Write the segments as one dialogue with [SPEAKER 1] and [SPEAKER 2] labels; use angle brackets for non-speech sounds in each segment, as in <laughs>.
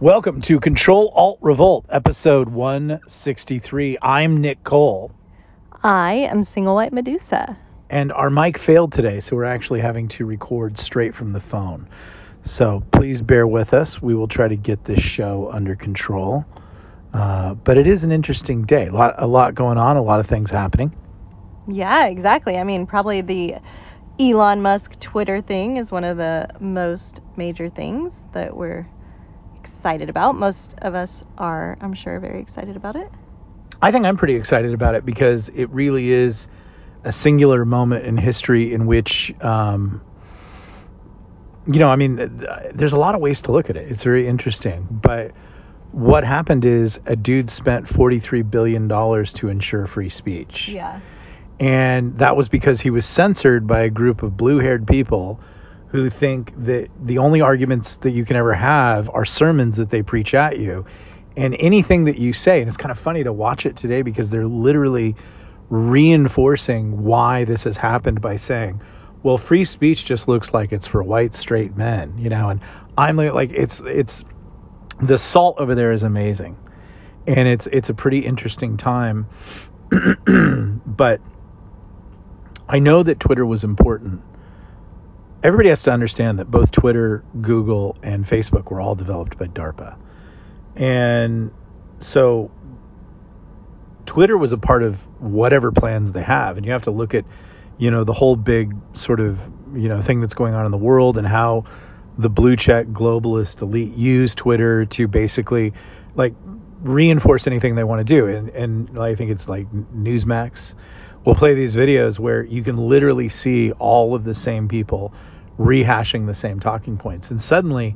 [SPEAKER 1] Welcome to Control Alt Revolt, episode 163. I'm Nick Cole,
[SPEAKER 2] I am Single White Medusa.
[SPEAKER 1] and our mic failed today, so we're actually having to record straight from the phone. So please bear with us. We will try to get this show under control. Uh, but it is an interesting day. A lot, a lot going on, a lot of things happening.
[SPEAKER 2] Yeah, exactly. I mean, probably the Elon Musk Twitter thing is one of the most major things that we're excited about. Most of us are, I'm sure, very excited about it.
[SPEAKER 1] I think I'm pretty excited about it because it really is a singular moment in history in which, um, you know, I mean, there's a lot of ways to look at it. It's very interesting. But what happened is a dude spent $43 billion to ensure free speech.
[SPEAKER 2] Yeah.
[SPEAKER 1] And that was because he was censored by a group of blue haired people who think that the only arguments that you can ever have are sermons that they preach at you. And anything that you say, and it's kind of funny to watch it today because they're literally reinforcing why this has happened by saying, well, free speech just looks like it's for white straight men, you know, and I'm like, it's, it's, the salt over there is amazing. And it's, it's a pretty interesting time. <clears throat> but I know that Twitter was important. Everybody has to understand that both Twitter, Google, and Facebook were all developed by DARPA. And so Twitter was a part of whatever plans they have. And you have to look at, you know, the whole big sort of, you know, thing that's going on in the world and how the blue check globalist elite use Twitter to basically like reinforce anything they want to do. And, and I think it's like Newsmax will play these videos where you can literally see all of the same people rehashing the same talking points. And suddenly,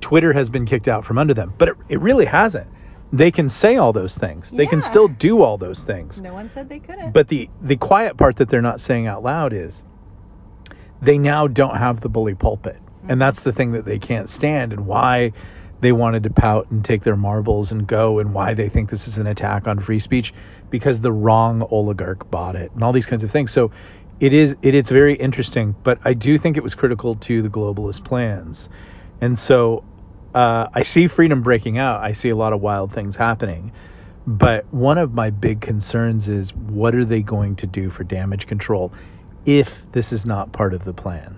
[SPEAKER 1] Twitter has been kicked out from under them. But it, it really hasn't. They can say all those things. They can still do all those things.
[SPEAKER 2] No one said they couldn't.
[SPEAKER 1] But the the quiet part that they're not saying out loud is they now don't have the bully pulpit. And mm-hmm. that's the thing that they can't stand and why they wanted to pout and take their marbles and go and why they think this is an attack on free speech because the wrong oligarch bought it and all these kinds of things. So it is it is very interesting, but I do think it was critical to the globalist plans. And so uh, I see freedom breaking out. I see a lot of wild things happening. But one of my big concerns is what are they going to do for damage control if this is not part of the plan?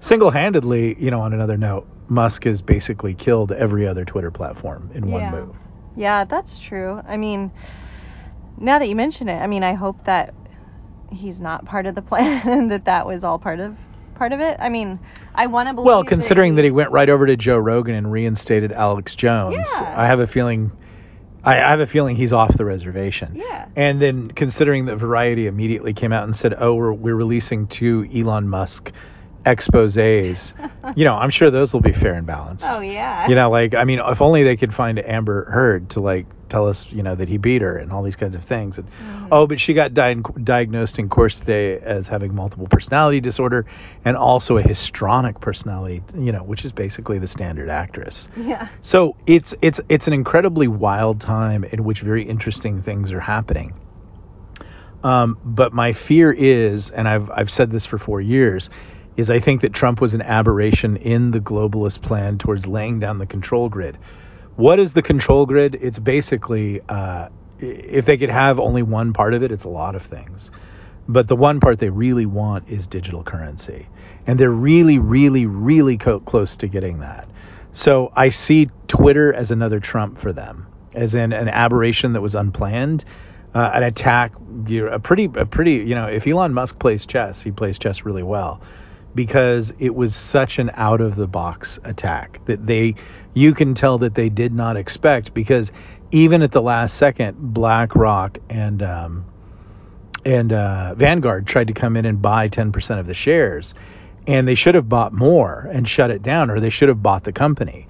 [SPEAKER 1] Single handedly, you know, on another note, Musk has basically killed every other Twitter platform in one move.
[SPEAKER 2] yeah, that's true. I mean, now that you mention it, I mean, I hope that he's not part of the <laughs> plan and that that was all part of part of it. I mean, I want to believe.
[SPEAKER 1] Well, considering that he
[SPEAKER 2] he's-
[SPEAKER 1] went right over to Joe Rogan and reinstated Alex Jones,
[SPEAKER 2] Yeah.
[SPEAKER 1] I have a feeling I, I have a feeling he's off the reservation.
[SPEAKER 2] Yeah.
[SPEAKER 1] And then considering that Variety immediately came out and said, "Oh, we're we're releasing two Elon Musk exposés," you know, I'm sure those will be fair and balanced.
[SPEAKER 2] Oh yeah.
[SPEAKER 1] You know, like I mean, if only they could find Amber Heard to like tell us, you know, that he beat her and all these kinds of things. And
[SPEAKER 2] Mhm.
[SPEAKER 1] oh, but she got di- diagnosed in course today as having multiple personality disorder and also a histrionic personality, you know, which is basically the standard actress.
[SPEAKER 2] Yeah.
[SPEAKER 1] So it's it's it's an incredibly wild time in which very interesting things are happening. Um, but my fear is, and I've I've said this for four years, is I think that Trump was an aberration in the globalist plan towards laying down the control grid. What is the control grid? It's basically uh, if they could have only one part of it, it's a lot of things. But the one part they really want is digital currency, and they're really, really, really co- close to getting that. So I see Twitter as another Trump for them, as in an aberration that was unplanned, uh, an attack, a pretty, a pretty, you know, if Elon Musk plays chess, he plays chess really well, because it was such an out of the box attack that they, you can tell that they did not expect because even at the last second, BlackRock and um, and uh, Vanguard tried to come in and buy 10% of the shares, and they should have bought more and shut it down, or they should have bought the company.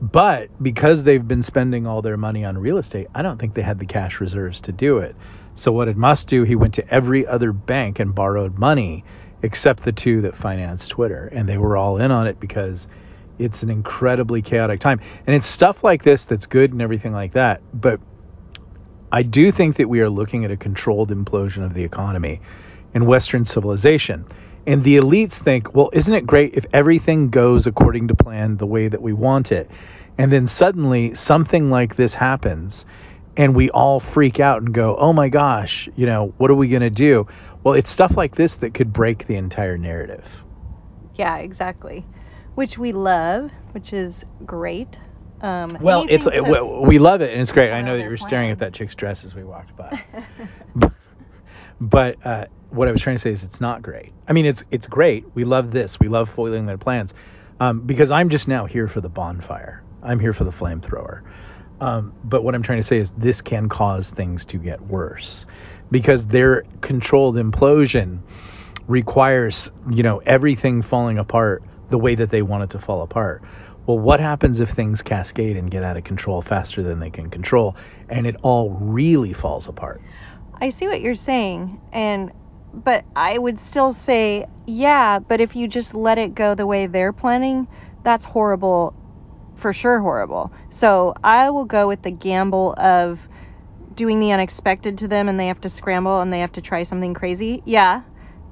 [SPEAKER 1] But because they've been spending all their money on real estate, I don't think they had the cash reserves to do it. So what did Musk do? He went to every other bank and borrowed money, except the two that financed Twitter, and they were all in on it because it's an incredibly chaotic time. And it's stuff like this that's good and everything like that, but I do think that we are looking at a controlled implosion of the economy in Western civilization. And the elites think, well, isn't it great if everything goes according to plan the way that we want it? And then suddenly something like this happens and we all freak out and go, "Oh my gosh, you know, what are we going to do?" Well, it's stuff like this that could break the entire narrative.
[SPEAKER 2] Yeah, exactly. Which we love, which is great. Um,
[SPEAKER 1] Well, it's
[SPEAKER 2] to-
[SPEAKER 1] we, we love it and it's great. I know that you were staring at that chick's dress as we walked by. <laughs> but uh, what I was trying to say is it's not great. I mean, it's it's great. We love this. We love foiling their plans um, because I'm just now here for the bonfire. I'm here for the flamethrower. Um, but what I'm trying to say is this can cause things to get worse because their controlled implosion requires you know everything falling apart the way that they want it to fall apart. Well, what happens if things cascade and get out of control faster than they can control and it all really falls apart?
[SPEAKER 2] I see what you're saying, and but I would still say, yeah, but if you just let it go the way they're planning, that's horrible, for sure horrible. So I will go with the gamble of doing the unexpected to them, and they have to scramble and they have to try something crazy. Yeah,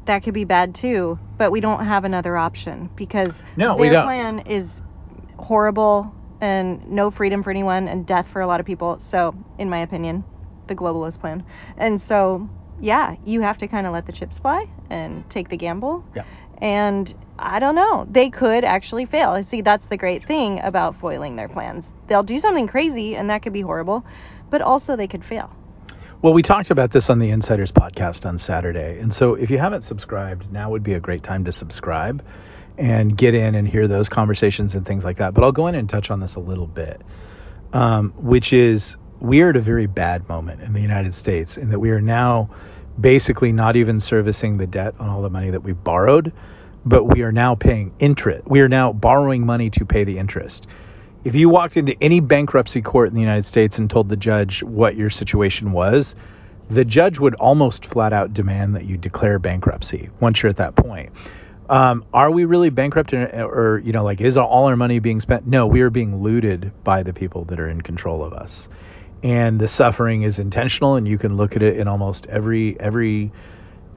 [SPEAKER 2] that could be bad too, but we don't have another option because
[SPEAKER 1] No,
[SPEAKER 2] their plan is horrible and no freedom for anyone and death for a lot of people. So, in my opinion, the globalist plan. And so, yeah, you have to kind of let the chips fly and take the gamble.
[SPEAKER 1] Yeah.
[SPEAKER 2] And I don't know, they could actually fail. See, that's the great thing about foiling their plans. They'll do something crazy and that could be horrible, but also they could fail.
[SPEAKER 1] Well, we talked about this on the Insiders podcast on Saturday. And so if you haven't subscribed, now would be a great time to subscribe and get in and hear those conversations and things like that. But I'll go in and touch on this a little bit, um, which is we are at a very bad moment in the United States in that we are now basically not even servicing the debt on all the money that we borrowed, but we are now paying interest. We are now borrowing money to pay the interest. If you walked into any bankruptcy court in the United States and told the judge what your situation was, the judge would almost flat out demand that you declare bankruptcy once you're at that point. Um, are we really bankrupt, or, or you know, like is all our money being spent? No, we are being looted by the people that are in control of us, and the suffering is intentional. And you can look at it in almost every every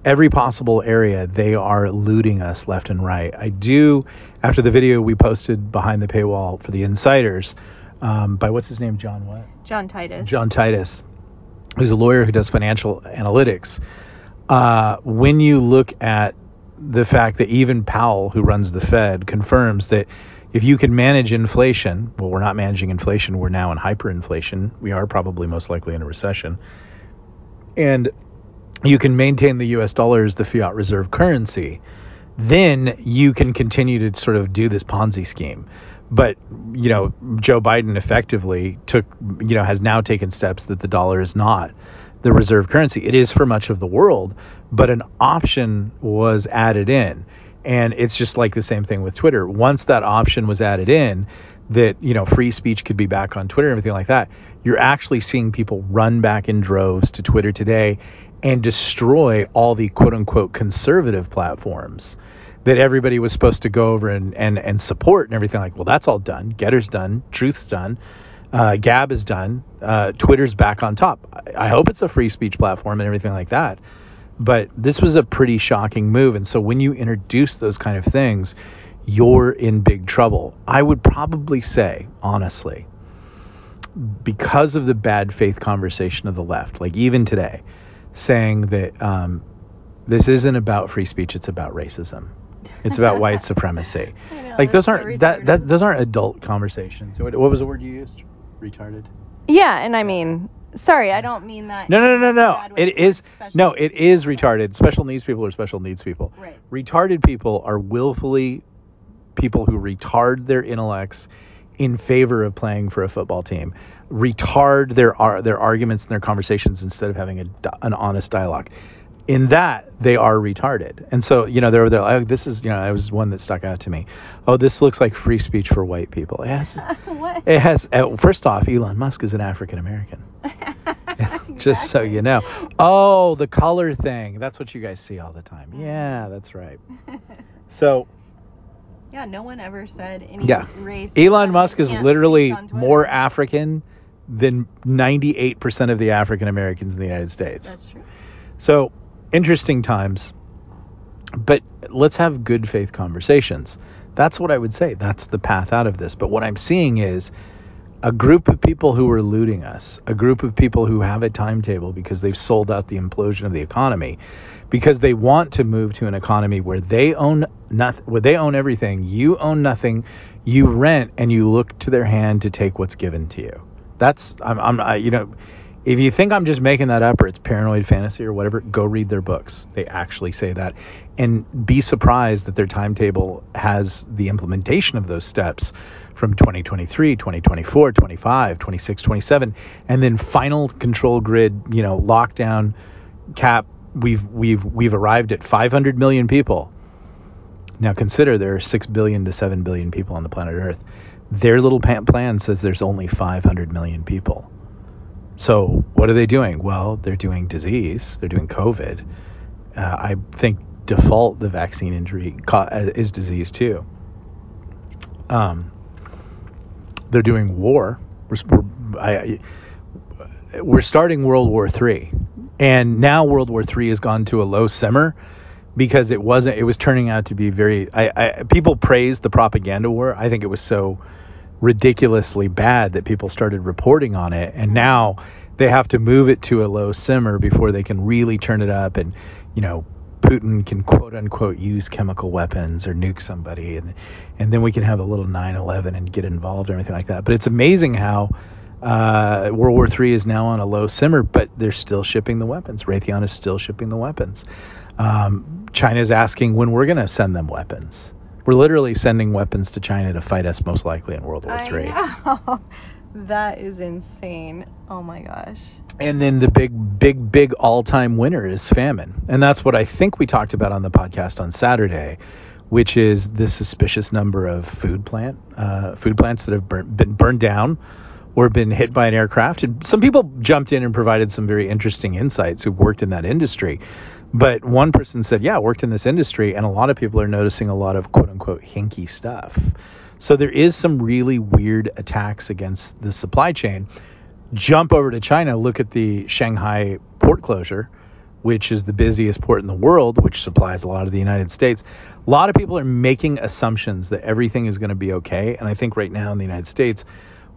[SPEAKER 1] every possible area. They are looting us left and right. I do after the video we posted behind the paywall for the insiders um, by what's his name, John what?
[SPEAKER 2] John Titus.
[SPEAKER 1] John Titus, who's a lawyer who does financial analytics. Uh, when you look at the fact that even Powell, who runs the Fed, confirms that if you can manage inflation, well, we're not managing inflation, we're now in hyperinflation. We are probably most likely in a recession. And you can maintain the US dollar as the fiat reserve currency, then you can continue to sort of do this Ponzi scheme. But, you know, Joe Biden effectively took, you know, has now taken steps that the dollar is not the reserve currency. It is for much of the world, but an option was added in. And it's just like the same thing with Twitter. Once that option was added in, that you know free speech could be back on Twitter and everything like that, you're actually seeing people run back in droves to Twitter today and destroy all the quote unquote conservative platforms that everybody was supposed to go over and, and, and support and everything like well that's all done. GETTR's done. Truth's done. Uh, gab is done. Uh, twitter's back on top. I, I hope it's a free speech platform and everything like that but this was a pretty shocking move. And so when you introduce those kind of things you're in big trouble. I would probably say honestly because of the bad faith conversation of the left like even today saying that um, this isn't about free speech it's about racism. It's about <laughs> white supremacy.
[SPEAKER 2] Know,
[SPEAKER 1] like those aren't that, that those aren't adult conversations. What, what was the word you used? Retarded?
[SPEAKER 2] Yeah, and I mean, sorry, I don't mean that.
[SPEAKER 1] no no no,
[SPEAKER 2] no
[SPEAKER 1] no.
[SPEAKER 2] It is way.
[SPEAKER 1] It
[SPEAKER 2] towards
[SPEAKER 1] is no it is retarded. Special needs people are special needs people.
[SPEAKER 2] Right.
[SPEAKER 1] retarded people are willfully people who retard their intellects in favor of playing for a football team. Retard their their arguments and their conversations instead of having a, an honest dialogue in that they are retarded and so you know they're they're like oh, this is you know it was one that stuck out to me oh this looks like free speech for white people it has <laughs>
[SPEAKER 2] what?
[SPEAKER 1] it has uh, first off elon musk is an african american <laughs> <laughs> just so you know oh the color thing that's what you guys see all the time yeah that's right so
[SPEAKER 2] yeah, no one ever said any
[SPEAKER 1] Yeah.
[SPEAKER 2] race.
[SPEAKER 1] Elon Musk is literally
[SPEAKER 2] speak on Twitter.
[SPEAKER 1] more African than 98% of the African Americans in the United States.
[SPEAKER 2] That's true.
[SPEAKER 1] So, interesting times. But let's have good faith conversations. That's what I would say. That's the path out of this. But what I'm seeing is a group of people who are looting us, a group of people who have a timetable because they've sold out the implosion of the economy, because they want to move to an economy where they own nothing, where they own everything, you own nothing, you rent, and you look to their hand to take what's given to you. That's I'm, I'm I, you know, if you think I'm just making that up or it's paranoid fantasy or whatever, go read their books. They actually say that, and be surprised that their timetable has the implementation of those steps from 2023, 2024, 25, 26, 27, and then final control grid, you know, lockdown cap. We've we've we've arrived at 500 million people. Now consider there are 6 billion to 7 billion people on the planet Earth. Their little plan says there's only 500 million people. So what are they doing? Well, they're doing disease. They're doing COVID. Uh, I think default the vaccine injury uh, is disease too. Um, they're doing war. We're, I, we're starting World War III, and now World War III has gone to a low simmer because it wasn't. It was turning out to be very. I, I people praised the propaganda war. I think it was so ridiculously bad that people started reporting on it, and now they have to move it to a low simmer before they can really turn it up and you know Putin can quote unquote use chemical weapons or nuke somebody, and and then we can have a little 9/11 and get involved or anything like that. But it's amazing how uh, World War III is now on a low simmer, but they're still shipping the weapons. Raytheon is still shipping the weapons. Um, China is asking when we're going to send them weapons. We're literally sending weapons to China to fight us, most likely in World War III.
[SPEAKER 2] I know. <laughs> that is insane. Oh my gosh.
[SPEAKER 1] And then the big, big, big all time winner is famine. And that's what I think we talked about on the podcast on Saturday, which is the suspicious number of food plant uh, food plants that have been burned down or been hit by an aircraft. And some people jumped in and provided some very interesting insights who've worked in that industry. But one person said, Yeah, I worked in this industry, and a lot of people are noticing a lot of quote unquote hinky stuff. So there is some really weird attacks against the supply chain jump over to China, look at the Shanghai port closure, which is the busiest port in the world, which supplies a lot of the United States. A lot of people are making assumptions that everything is going to be okay. And I think right now in the United States,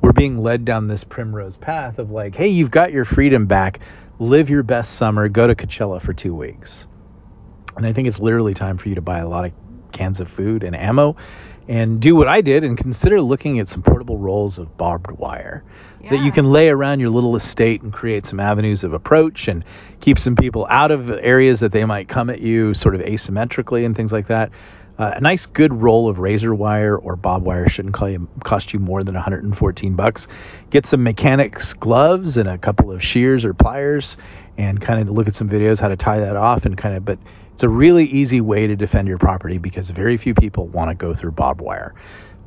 [SPEAKER 1] we're being led down this primrose path of like, hey, you've got your freedom back. Live your best summer. Go to Coachella for two weeks. And I think it's literally time for you to buy a lot of cans of food and ammo and do what I did and consider looking at some portable rolls of barbed wire yeah. that you can lay around your little estate and create some avenues of approach and keep some people out of areas that they might come at you sort of asymmetrically and things like that. Uh, a nice good roll of razor wire or bob wire shouldn't you, cost you more than 114 bucks. Get some mechanics gloves and a couple of shears or pliers and kind of look at some videos how to tie that off and kind of but it's a really easy way to defend your property because very few people want to go through barbed wire.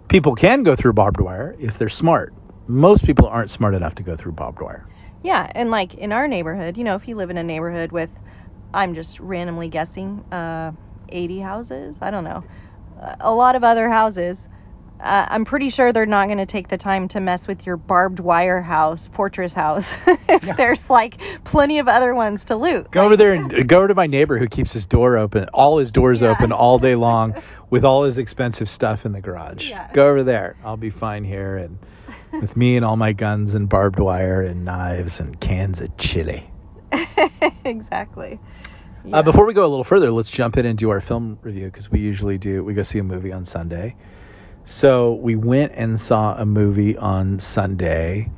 [SPEAKER 1] People can go through barbed wire if they're smart. Most people aren't smart enough to go through barbed wire.
[SPEAKER 2] Yeah, and like in our neighborhood, you know, if you live in a neighborhood with, I'm just randomly guessing, uh, 80 houses, I don't know, a lot of other houses, uh, I'm pretty sure they're not going to take the time to mess with your barbed wire house, fortress house, <laughs> if yeah. there's like plenty of other ones to loot.
[SPEAKER 1] Go
[SPEAKER 2] like,
[SPEAKER 1] over there and go over to my neighbor who keeps his door open, all his doors yeah. open all day long <laughs> with all his expensive stuff in the garage. Go over there. I'll be fine here and with me and all my guns and barbed wire and knives and cans of chili. <laughs>
[SPEAKER 2] exactly.
[SPEAKER 1] Uh, before we go a little further, let's jump in and do our film review because we usually do. We go see a movie on Sunday. So we went and saw a movie on Sunday,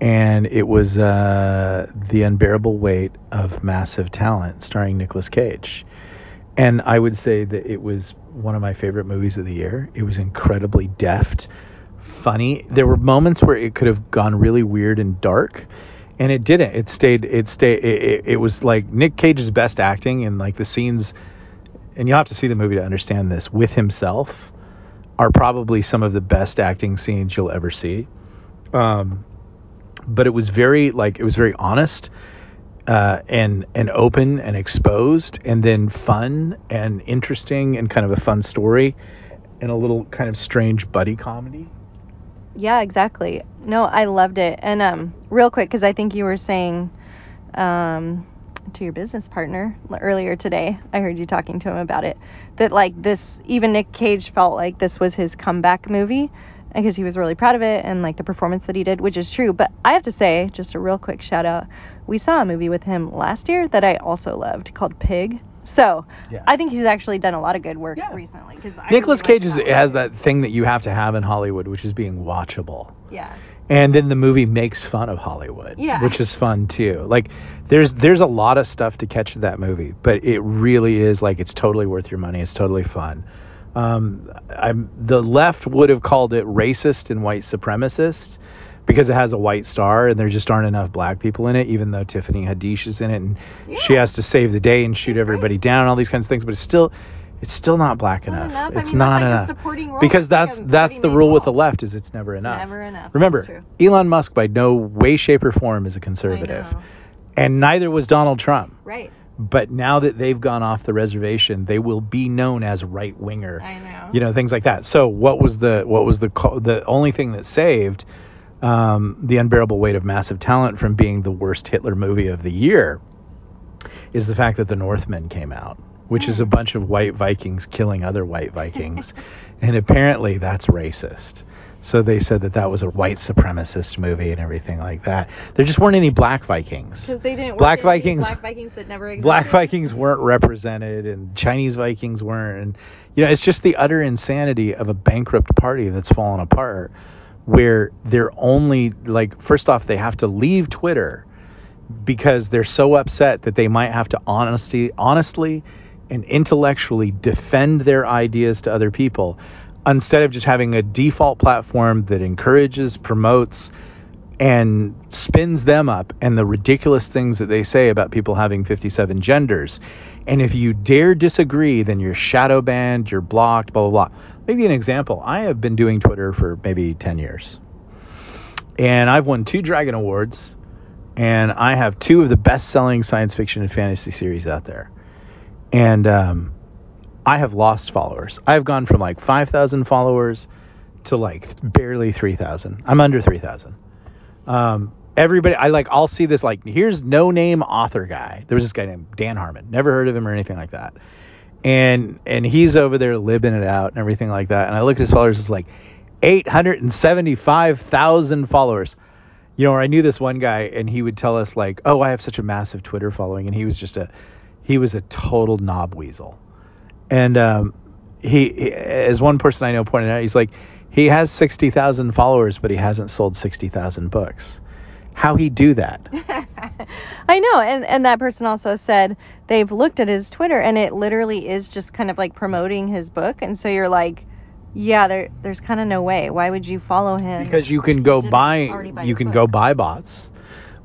[SPEAKER 1] and it was uh, The Unbearable Weight of Massive Talent, starring Nicolas Cage. And I would say that it was one of my favorite movies of the year. It was incredibly deft, funny. There were moments where it could have gone really weird and dark, and it didn't. It stayed. It stayed. It, it, it was like Nick Cage's best acting, and like the scenes. And you have to see the movie to understand this with himself are probably some of the best acting scenes you'll ever see. Um, but it was very like it was very honest uh, and and open and exposed, and then fun and interesting and kind of a fun story, and a little kind of strange buddy comedy.
[SPEAKER 2] Yeah, exactly. No, I loved it. And um, real quick, because I think you were saying um, to your business partner earlier today. I heard you talking to him about it. That like this, even Nick Cage felt like this was his comeback movie. because he was really proud of it and like the performance that he did, which is true. But I have to say, just a real quick shout out, we saw a movie with him last year that I also loved called Pig. So
[SPEAKER 1] Yeah.
[SPEAKER 2] I think he's actually done a lot of good work
[SPEAKER 1] Yeah.
[SPEAKER 2] recently. Because
[SPEAKER 1] Nicolas Cage is, has that thing that you have to have in Hollywood, which is being watchable.
[SPEAKER 2] Yeah.
[SPEAKER 1] and then the movie makes fun of Hollywood,
[SPEAKER 2] Yeah.
[SPEAKER 1] which is fun too. Like there's there's a lot of stuff to catch in that movie, but it really is like it's totally worth your money. It's totally fun. Um, I'm the left would have called it racist and white supremacist because it has a white star and there just aren't enough black people in it, even though Tiffany Haddish is in it and she has to save the day and shoot everybody down all these kinds of things, but it's still it's still not black
[SPEAKER 2] Not
[SPEAKER 1] enough.
[SPEAKER 2] enough. I
[SPEAKER 1] It's
[SPEAKER 2] mean,
[SPEAKER 1] not
[SPEAKER 2] that's like
[SPEAKER 1] enough
[SPEAKER 2] role.
[SPEAKER 1] because
[SPEAKER 2] That's
[SPEAKER 1] that's the rule with the left is it's never
[SPEAKER 2] It's
[SPEAKER 1] enough.
[SPEAKER 2] never enough.
[SPEAKER 1] Remember. Elon Musk by no way, shape, or form is a conservative, and neither was Donald Trump.
[SPEAKER 2] Right.
[SPEAKER 1] But now that they've gone off the reservation, they will be known as right winger.
[SPEAKER 2] I know.
[SPEAKER 1] You know things like that. So what was the what was the the only thing that saved um, the unbearable weight of massive talent from being the worst Hitler movie of the year is the fact that the Northman came out, which is a bunch of white Vikings killing other white <laughs> Vikings, and apparently that's racist. So they said that that was a white supremacist movie and everything like that. There just weren't any black Vikings.
[SPEAKER 2] Because they didn't.
[SPEAKER 1] Black
[SPEAKER 2] in
[SPEAKER 1] Vikings-
[SPEAKER 2] Black Vikings that never existed.
[SPEAKER 1] Black Vikings weren't represented and Chinese Vikings weren't and you know it's just the utter insanity of a bankrupt party that's fallen apart where they're only like first off they have to leave Twitter because they're so upset that they might have to honesty honestly and intellectually defend their ideas to other people instead of just having a default platform that encourages promotes and spins them up and the ridiculous things that they say about people having 57 genders. And if you dare disagree, then you're shadow banned, you're blocked, blah, blah, blah. Maybe an example. I have been doing Twitter for maybe 10 years. And I've won two Dragon Awards, and I have two of the best selling science fiction and fantasy series out there. And um, I have lost followers. I've gone from like 5,000 followers to like barely 3,000. I'm under 3,000 um, everybody i like i'll see this like here's no name author guy. There was this guy named dan harmon. Never heard of him or anything like that. And and he's over there libbing it out and everything like that. And i look at his followers it's like 875000 followers. You know i knew this one guy and he would tell us like oh i have such a massive twitter following. And he was just a he was a total knob weasel and um, he, he, as one person I know pointed out, he's like, he has 60,000 followers, but he hasn't sold 60,000 books. How he do that? <laughs>
[SPEAKER 2] I know, and and that person also said they've looked at his Twitter and it literally is just kind of like promoting his book, and so you're like, yeah, there there's kind of no way. Why would you follow him?
[SPEAKER 1] Because you can go buy,
[SPEAKER 2] buy
[SPEAKER 1] you can
[SPEAKER 2] book.
[SPEAKER 1] go buy bots,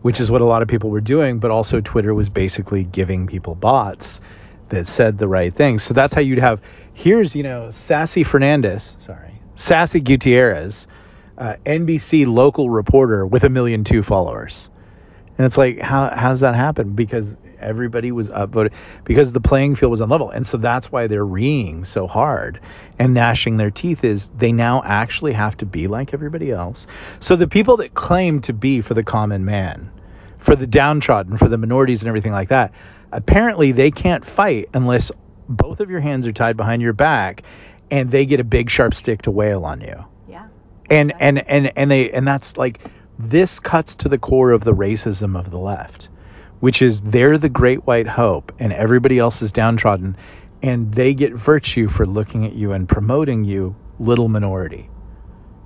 [SPEAKER 1] which is what a lot of people were doing, but also Twitter was basically giving people bots that said the right things. So that's how you'd have, here's, you know, Sassy Fernandez, sorry, Sassy Gutierrez, uh, NBC local reporter with a million two followers. And it's like, how how's that happen? Because everybody was upvoted because the playing field was unlevel, and so that's why they're reeing so hard and gnashing their teeth. Is they now actually have to be like everybody else? So the people that claim to be for the common man, for the downtrodden, for the minorities, and everything like that, apparently they can't fight unless both of your hands are tied behind your back, and they get a big sharp stick to wail on you.
[SPEAKER 2] Yeah.
[SPEAKER 1] and and and and they and that's like this cuts to the core of the racism of the left which is they're the great white hope and everybody else is downtrodden and they get virtue for looking at you and promoting you little minority.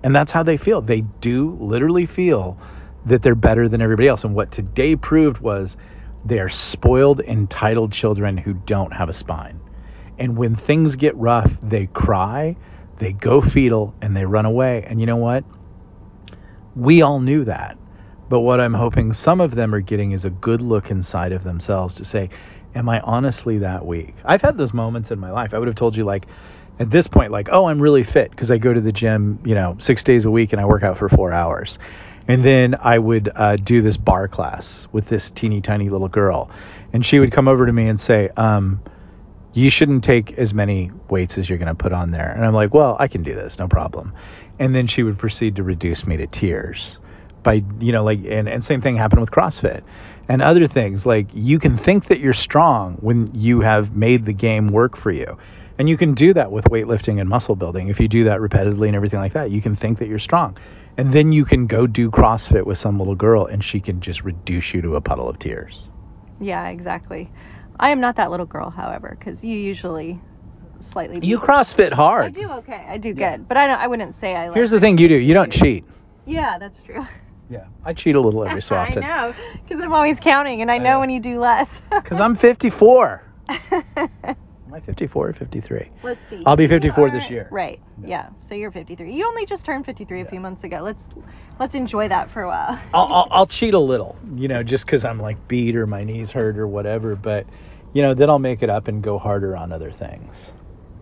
[SPEAKER 1] And that's how they feel. They do literally feel that they're better than everybody else. And what today proved was they are spoiled entitled children who don't have a spine and when things get rough they cry they go fetal and they run away. And you know what? We all knew that. But what i'm hoping some of them are getting is a good look inside of themselves to say am i honestly that weak? I've had those moments in my life. I would have told you like at this point like oh i'm really fit because i go to the gym you know six days a week and i work out for four hours. And then i would uh, do this bar class with this teeny tiny little girl. And she would come over to me and say um, you shouldn't take as many weights as you're going to put on there. And I'm like, well, I can do this, no problem. And then she would proceed to reduce me to tears by, you know, like, and, and same thing happened with CrossFit and other things. Like, you can think that you're strong when you have made the game work for you. And you can do that with weightlifting and muscle building. If you do that repetitively and everything like that, you can think that you're strong. And then you can go do CrossFit with some little girl and she can just reduce you to a puddle of tears.
[SPEAKER 2] Yeah, exactly. I am not that little girl, however, because you usually slightly.
[SPEAKER 1] You
[SPEAKER 2] beat-
[SPEAKER 1] CrossFit hard.
[SPEAKER 2] I do okay. I do
[SPEAKER 1] Yeah.
[SPEAKER 2] good, but I don't. I wouldn't say I. Like,
[SPEAKER 1] Here's the thing you do you don't cheat.
[SPEAKER 2] Yeah, that's true.
[SPEAKER 1] Yeah. I cheat a little every <laughs> so often.
[SPEAKER 2] I know, because I'm always counting, and I
[SPEAKER 1] I
[SPEAKER 2] know
[SPEAKER 1] know.
[SPEAKER 2] when you do less. <laughs>
[SPEAKER 1] Because I'm 54. <laughs> Am I 54 or 53?
[SPEAKER 2] Let's see.
[SPEAKER 1] I'll be
[SPEAKER 2] You
[SPEAKER 1] 54 this year.
[SPEAKER 2] Right.
[SPEAKER 1] Yeah.
[SPEAKER 2] Yeah. So you're 53. You only just turned 53 a
[SPEAKER 1] Yeah.
[SPEAKER 2] few months ago. Let's let's enjoy that for a while.
[SPEAKER 1] I'll, I'll, I'll cheat a little, you know, just because I'm like beat or my knees hurt or whatever. But, you know, then I'll make it up and go harder on other things.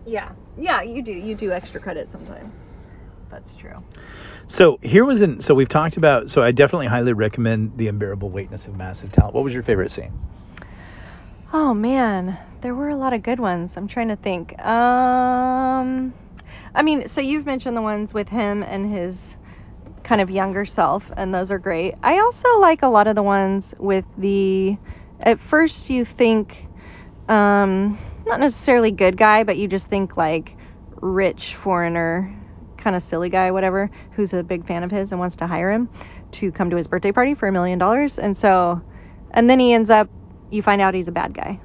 [SPEAKER 2] Yeah. Yeah. You do. You do extra credit sometimes. That's true.
[SPEAKER 1] So here was an so we've talked about so I definitely highly recommend the unbearable weightness of massive talent. What was your favorite scene?
[SPEAKER 2] Oh man, there were a lot of good ones. I'm trying to think. Um, I mean, so you've mentioned the ones with him and his kind of younger self, and those are great. I also like a lot of the ones with the. At first, you think, um, not necessarily good guy, but you just think like rich foreigner, kind of silly guy, whatever, who's a big fan of his and wants to hire him to come to his birthday party for a million dollars. And so, and then he ends up you find out he's a bad guy.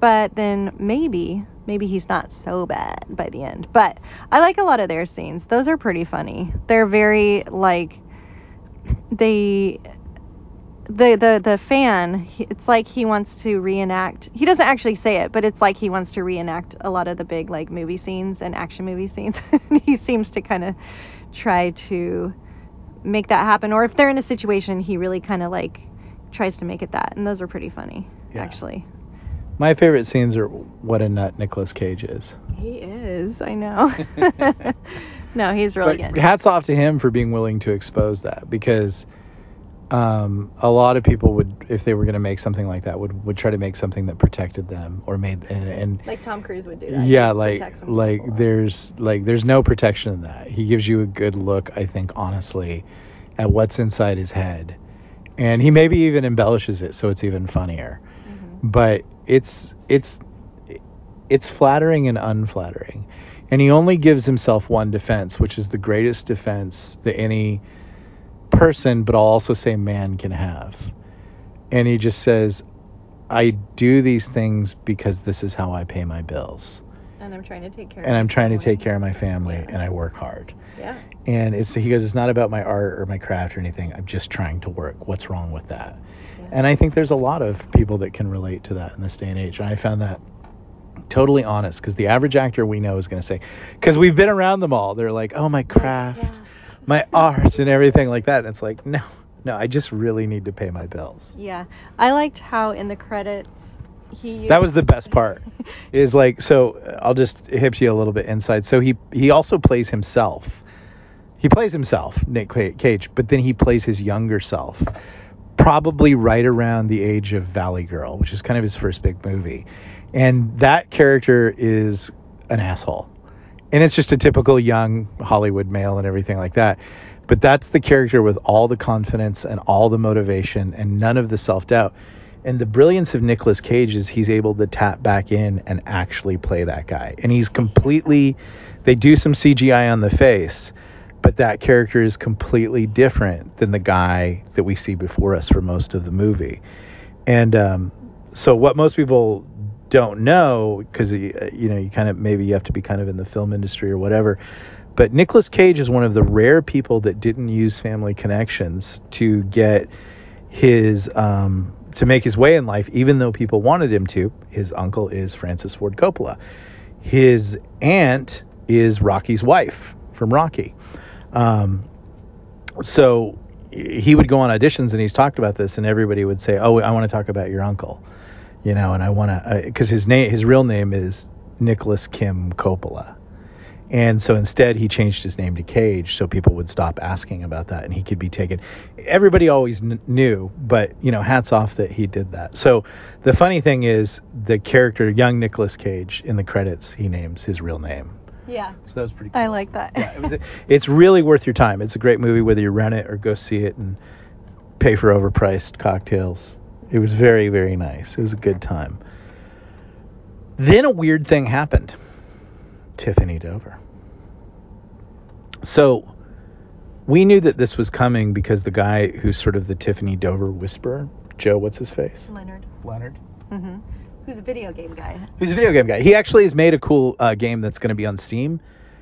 [SPEAKER 2] But then maybe, maybe he's not so bad by the end. But I like a lot of their scenes. Those are pretty funny. They're very like they the the the fan he- it's like he wants to reenact he doesn't actually say it but it's like he wants to reenact a lot of the big like movie scenes and action movie scenes <laughs> he seems to kind of try to make that happen or if they're in a situation he really kind of like tries to make it that and those are pretty funny
[SPEAKER 1] Yeah.
[SPEAKER 2] actually
[SPEAKER 1] My favorite scenes are what a nut Nicolas Cage is.
[SPEAKER 2] he is i know <laughs> <laughs> no he's really
[SPEAKER 1] but
[SPEAKER 2] good
[SPEAKER 1] hats off to him for being willing to expose that because um, a lot of people would, if they were going to make something like that, would would try to make something that protected them or made and, and
[SPEAKER 2] like tom cruise would do that
[SPEAKER 1] yeah, like like there's like there's no protection in that. He gives you a good look, I think, honestly, at what's inside his head, and he maybe even embellishes it so it's even funnier.
[SPEAKER 2] Mhm.
[SPEAKER 1] But it's it's it's flattering and unflattering, and he only gives himself one defense, which is the greatest defense that any person, but I'll also say man, can have. And he just says, "I do these things because this is how I pay my bills."
[SPEAKER 2] and i'm trying to take care
[SPEAKER 1] and
[SPEAKER 2] of
[SPEAKER 1] I'm
[SPEAKER 2] my
[SPEAKER 1] trying to
[SPEAKER 2] family.
[SPEAKER 1] take care of my family
[SPEAKER 2] Yeah.
[SPEAKER 1] and I work hard.
[SPEAKER 2] yeah
[SPEAKER 1] And it's he goes, it's not about my art or my craft or anything. I'm just trying to work. What's wrong with that?
[SPEAKER 2] Yeah.
[SPEAKER 1] And I think there's a lot of people that can relate to that in this day and age. And I found that totally honest because the average actor we know is going to say, because we've been around them all. They're like, oh my craft,
[SPEAKER 2] Yeah.
[SPEAKER 1] My art, and everything like that. And it's like, no, no, I just really need to pay my bills.
[SPEAKER 2] Yeah, I liked how in the credits he.
[SPEAKER 1] That was the best part. <laughs> is like so uh, I'll just hip you a little bit inside. So he he also plays himself. He plays himself, Nick Cage, but then he plays his younger self. Probably right around the age of Valley Girl, which is kind of his first big movie. And that character is an asshole. And it's just a typical young Hollywood male and everything like that. But that's the character with all the confidence and all the motivation and none of the self doubt. And the brilliance of Nicolas Cage is he's able to tap back in and actually play that guy. And he's completely, they do some CGI on the face, but that character is completely different than the guy that we see before us for most of the movie. And um, so, what most people don't know, because you know, you kind of maybe you have to be kind of in the film industry or whatever, but Nicolas Cage is one of the rare people that didn't use family connections to get his um, to make his way in life, even though people wanted him to. His uncle is Francis Ford Coppola. His aunt is Rocky's wife from Rocky. Um, so he would go on auditions and he's talked about this, and everybody would say, "Oh, I want to talk about your uncle," you know, and I want to because his name, his real name is Nicolas Kim Coppola. And so instead, he changed his name to Cage so people would stop asking about that and he could be taken. Everybody always kn- knew, but, you know, hats off that he did that. So the funny thing is, the character, young Nicolas Cage, in the credits, he names his real name.
[SPEAKER 2] Yeah,
[SPEAKER 1] So that was pretty cool.
[SPEAKER 2] I like that.
[SPEAKER 1] yeah, it was, it's really worth your time. It's a great movie, whether you rent it or go see it and pay for overpriced cocktails. It was very, very nice. It was a good time. Then a weird thing happened. Tiffany Dover. So we knew that this was coming because the guy who's sort of the Tiffany Dover whisperer, Joe, what's his face?
[SPEAKER 2] Leonard.
[SPEAKER 1] Leonard.
[SPEAKER 2] Mm-hmm. Who's a video game guy?
[SPEAKER 1] Who's a video game guy. He actually has made a cool uh, game that's going to be on Steam.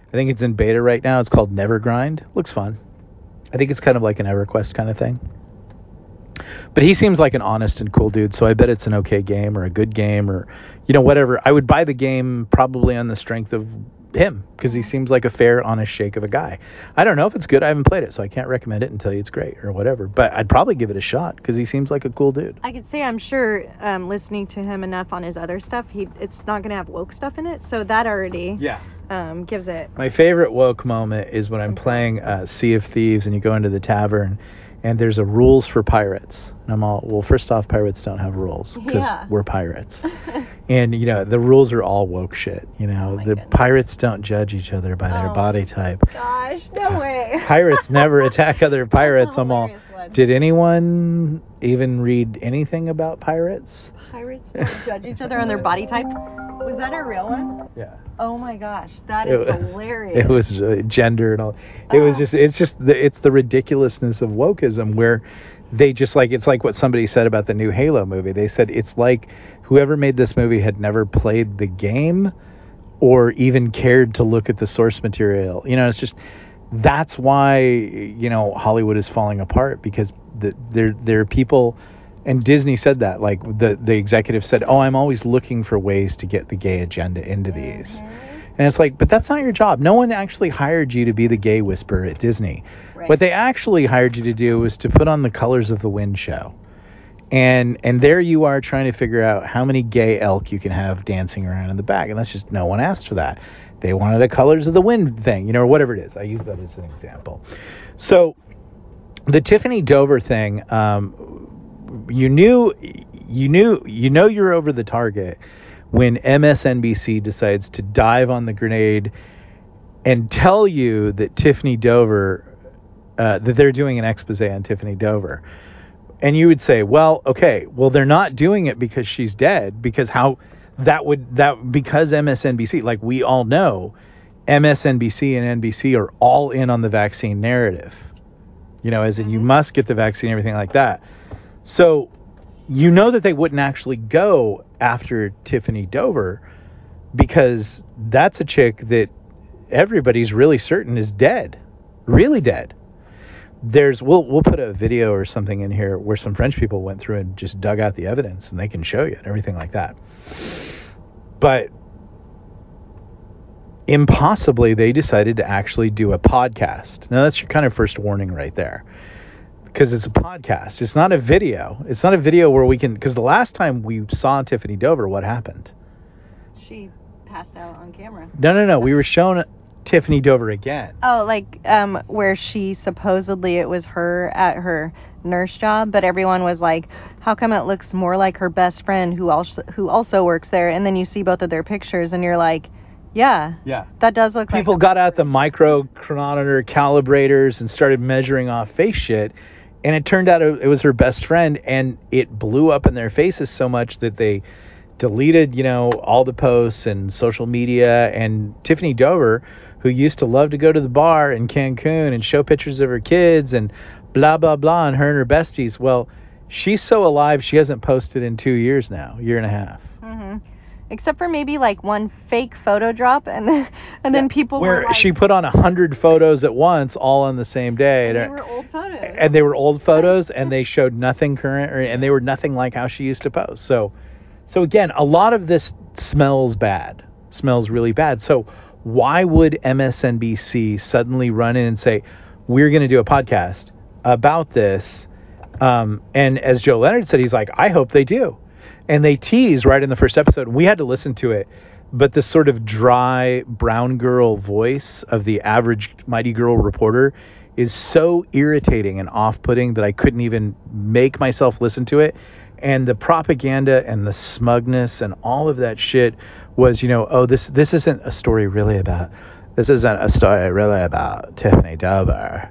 [SPEAKER 1] I think it's in beta right now. It's called Nevergrind. Looks fun. I think it's kind of like an EverQuest kind of thing. But he seems like an honest and cool dude, so I bet it's an okay game or a good game or you know whatever. I would buy the game probably on the strength of him because he seems like a fair, honest shake of a guy. I don't know if it's good. I haven't played it, so I can't recommend it and tell you it's great or whatever. But I'd probably give it a shot because he seems like a cool dude.
[SPEAKER 2] I could say I'm sure um, listening to him enough on his other stuff, he it's not gonna have woke stuff in it, so that already
[SPEAKER 1] Yeah.
[SPEAKER 2] um, gives it.
[SPEAKER 1] My favorite woke moment is when I'm playing uh, Sea of Thieves and you go into the tavern and there's a rules for pirates. And I'm all, well, first off, pirates don't have rules because
[SPEAKER 2] Yeah.
[SPEAKER 1] we're pirates. <laughs> and, you know, the rules are all woke shit. You know,
[SPEAKER 2] Oh
[SPEAKER 1] the
[SPEAKER 2] goodness.
[SPEAKER 1] pirates don't judge each other by their
[SPEAKER 2] Oh.
[SPEAKER 1] body type.
[SPEAKER 2] Gosh, no uh, way. <laughs>
[SPEAKER 1] Pirates never attack other pirates. I'm all,
[SPEAKER 2] one.
[SPEAKER 1] did anyone even read anything about pirates?
[SPEAKER 2] Pirates don't <laughs> judge each other on their body type. Was that a real one?
[SPEAKER 1] Yeah.
[SPEAKER 2] Oh my gosh, that is It
[SPEAKER 1] was-
[SPEAKER 2] hilarious.
[SPEAKER 1] It was uh, gender and all. It was
[SPEAKER 2] Ah.
[SPEAKER 1] just. It's just. The, it's the ridiculousness of wokeism where they just like. It's like what somebody said about the new Halo movie. They said it's like whoever made this movie had never played the game or even cared to look at the source material. You know, it's just. That's why you know Hollywood is falling apart because the, there there are people. And Disney said that, like the the executive said, "Oh, I'm always looking for ways to get the gay agenda into these."
[SPEAKER 2] Mhm.
[SPEAKER 1] And it's like, but that's not your job. No one actually hired you to be the gay whisperer at Disney.
[SPEAKER 2] Right.
[SPEAKER 1] What they actually hired you to do was to put on the Colors of the Wind show. And and there you are trying to figure out how many gay elk you can have dancing around in the back. And that's just no one asked for that. They wanted a Colors of the Wind thing, you know, or whatever it is. I use that as an example. So the Tiffany Dover thing, um, you knew you knew you know you're over the target when MSNBC decides to dive on the grenade and tell you that Tiffany Dover uh, that they're doing an expose on Tiffany Dover. And you would say, well, okay, well they're not doing it because she's dead because how that would that because MSNBC like we all know MSNBC and NBC are all in on the vaccine narrative. You know, as in you
[SPEAKER 2] Mhm.
[SPEAKER 1] must get the vaccine everything like that. So you know that they wouldn't actually go after Tiffany Dover because that's a chick that everybody's really certain is dead, really dead. There's we'll we'll put a video or something in here where some French people went through and just dug out the evidence and they can show you and everything like that. But impossibly they decided to actually do a podcast. Now that's your kind of first warning right there. Because it's a podcast. It's not a video. It's not a video where we can because the last time we saw Tiffany Dover, what happened?
[SPEAKER 2] She passed out on camera.
[SPEAKER 1] No, no, no. We were shown Tiffany Dover again.
[SPEAKER 2] Oh, like um, where she supposedly it was her at her nurse job, but everyone was like, "How come it looks more like her best friend who also who also works there?" And then you see both of their pictures, and you're like, "Yeah,
[SPEAKER 1] Yeah.
[SPEAKER 2] that does look like
[SPEAKER 1] People
[SPEAKER 2] like."
[SPEAKER 1] got out the micro chronometer calibrators and started measuring off face shit. And it turned out it was her best friend, and it blew up in their faces so much that they deleted, you know, all the posts and social media. And Tiffany Dover, who used to love to go to the bar in Cancun and show pictures of her kids and blah blah blah, and her and her besties. Well, she's so alive, she hasn't posted in two years now, year and a half.
[SPEAKER 2] hmm Except for maybe like one fake photo drop, and then <laughs> and then people
[SPEAKER 1] where
[SPEAKER 2] were like,
[SPEAKER 1] she put on a hundred photos at once, all on the same day.
[SPEAKER 2] and they were old photos.
[SPEAKER 1] and they were old photos and they showed nothing current or, and they were nothing like how she used to pose so so again a lot of this smells bad smells really bad so why would msnbc suddenly run in and say we're going to do a podcast about this um, and as joe leonard said he's like i hope they do and they tease right in the first episode we had to listen to it but the sort of dry brown girl voice of the average mighty girl reporter is so irritating and off-putting that I couldn't even make myself listen to it. And the propaganda and the smugness and all of that shit was, you know, oh, this this isn't a story really about. This isn't a story really about Tiffany Dover.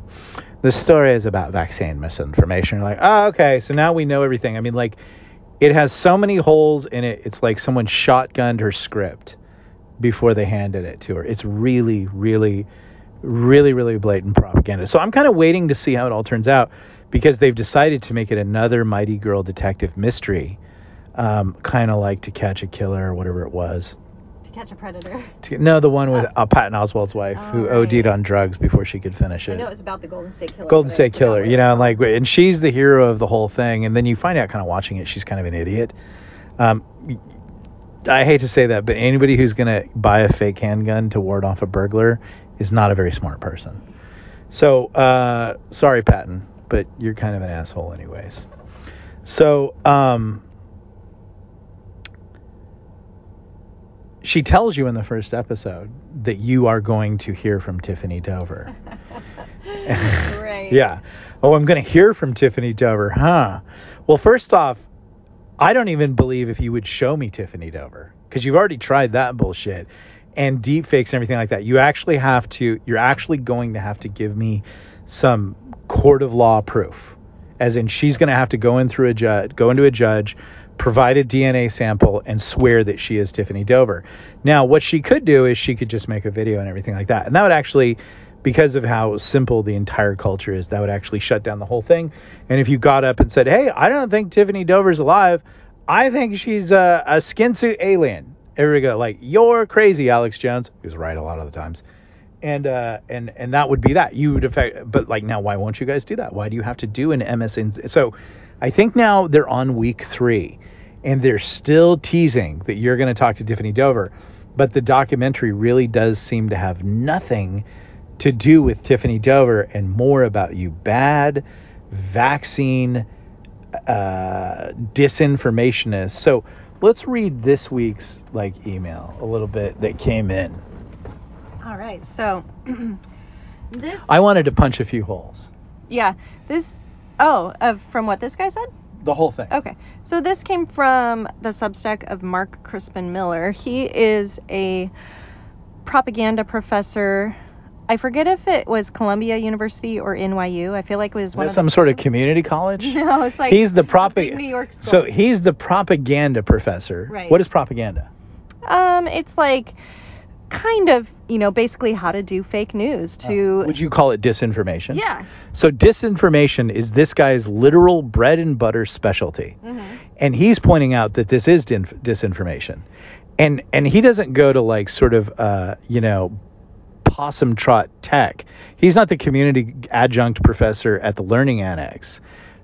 [SPEAKER 1] The story is about vaccine misinformation. You're Like, oh, okay, so now we know everything. I mean, like, it has so many holes in it. It's like someone shotgunned her script before they handed it to her. It's really, really, really, really blatant propaganda. So I'm kind of waiting to see how it all turns out because they've decided to make it another Mighty Girl detective mystery, um, kind of like To Catch a Killer or whatever it was.
[SPEAKER 2] To catch a predator.
[SPEAKER 1] To, no, the one with uh, Patton Oswalt's wife who
[SPEAKER 2] Oh,
[SPEAKER 1] OD'd on drugs before she could finish it.
[SPEAKER 2] I
[SPEAKER 1] it.
[SPEAKER 2] know it was about the Golden State Killer.
[SPEAKER 1] Golden State Killer, you know, and like, and she's the hero of the whole thing, and then you find out kind of watching it, she's kind of an idiot. Um, I hate to say that, but anybody who's gonna buy a fake handgun to ward off a burglar is not a very smart person. So, uh, sorry, Patton, but you're kind of an asshole, anyways. So, um, she tells you in the first episode that you are going to hear from Tiffany Dover. <laughs>
[SPEAKER 2] right.
[SPEAKER 1] Yeah. Oh, I'm going to hear from Tiffany Dover, huh? Well, first off, I don't even believe if you would show me Tiffany Dover because you've already tried that bullshit and deep fakes and everything like that. You actually have to, you're actually going to have to give me some court of law proof. As in, she's going to have to go in through a judge, go into a judge, provide a DNA sample, and swear that she is Tiffany Dover. Now, what she could do is she could just make a video and everything like that, and that would actually, because of how simple the entire culture is, that would actually shut down the whole thing. And if you got up and said, "Hey, I don't think Tiffany Dover's alive. I think she's a, a skin suit alien," everybody go like, "You're crazy, Alex Jones." He was right a lot of the times and uh and and that would be that you would affect but like now why won't you guys do that why do you have to do an msn so i think now they're on week three and they're still teasing that you're going to talk to tiffany dover but the documentary really does seem to have nothing to do with tiffany dover and more about you bad vaccine uh disinformationists so let's read this week's like email a little bit that came in
[SPEAKER 2] All right. So <clears throat> this.
[SPEAKER 1] I wanted to punch a few holes.
[SPEAKER 2] yeah. This. Oh, of from what this guy said.
[SPEAKER 1] The whole thing.
[SPEAKER 2] Okay. So this came from the Substack of Mark Crispin Miller. He is a propaganda professor. I forget if it was Columbia University or NYU. I feel like it was one of
[SPEAKER 1] some sort of community college? <laughs>
[SPEAKER 2] No, it's like
[SPEAKER 1] he's the
[SPEAKER 2] a New York school.
[SPEAKER 1] So he's the propaganda professor.
[SPEAKER 2] Right.
[SPEAKER 1] What is propaganda?
[SPEAKER 2] Um, it's like kind of, you know, basically how to do fake news to
[SPEAKER 1] Uh, Would you call it disinformation?
[SPEAKER 2] Yeah.
[SPEAKER 1] So disinformation is this guy's literal bread and butter specialty.
[SPEAKER 2] Mhm.
[SPEAKER 1] and he's pointing out that this is din- disinformation and and he doesn't go to like sort of uh you know possum trot tech he's not the community adjunct professor at the learning annex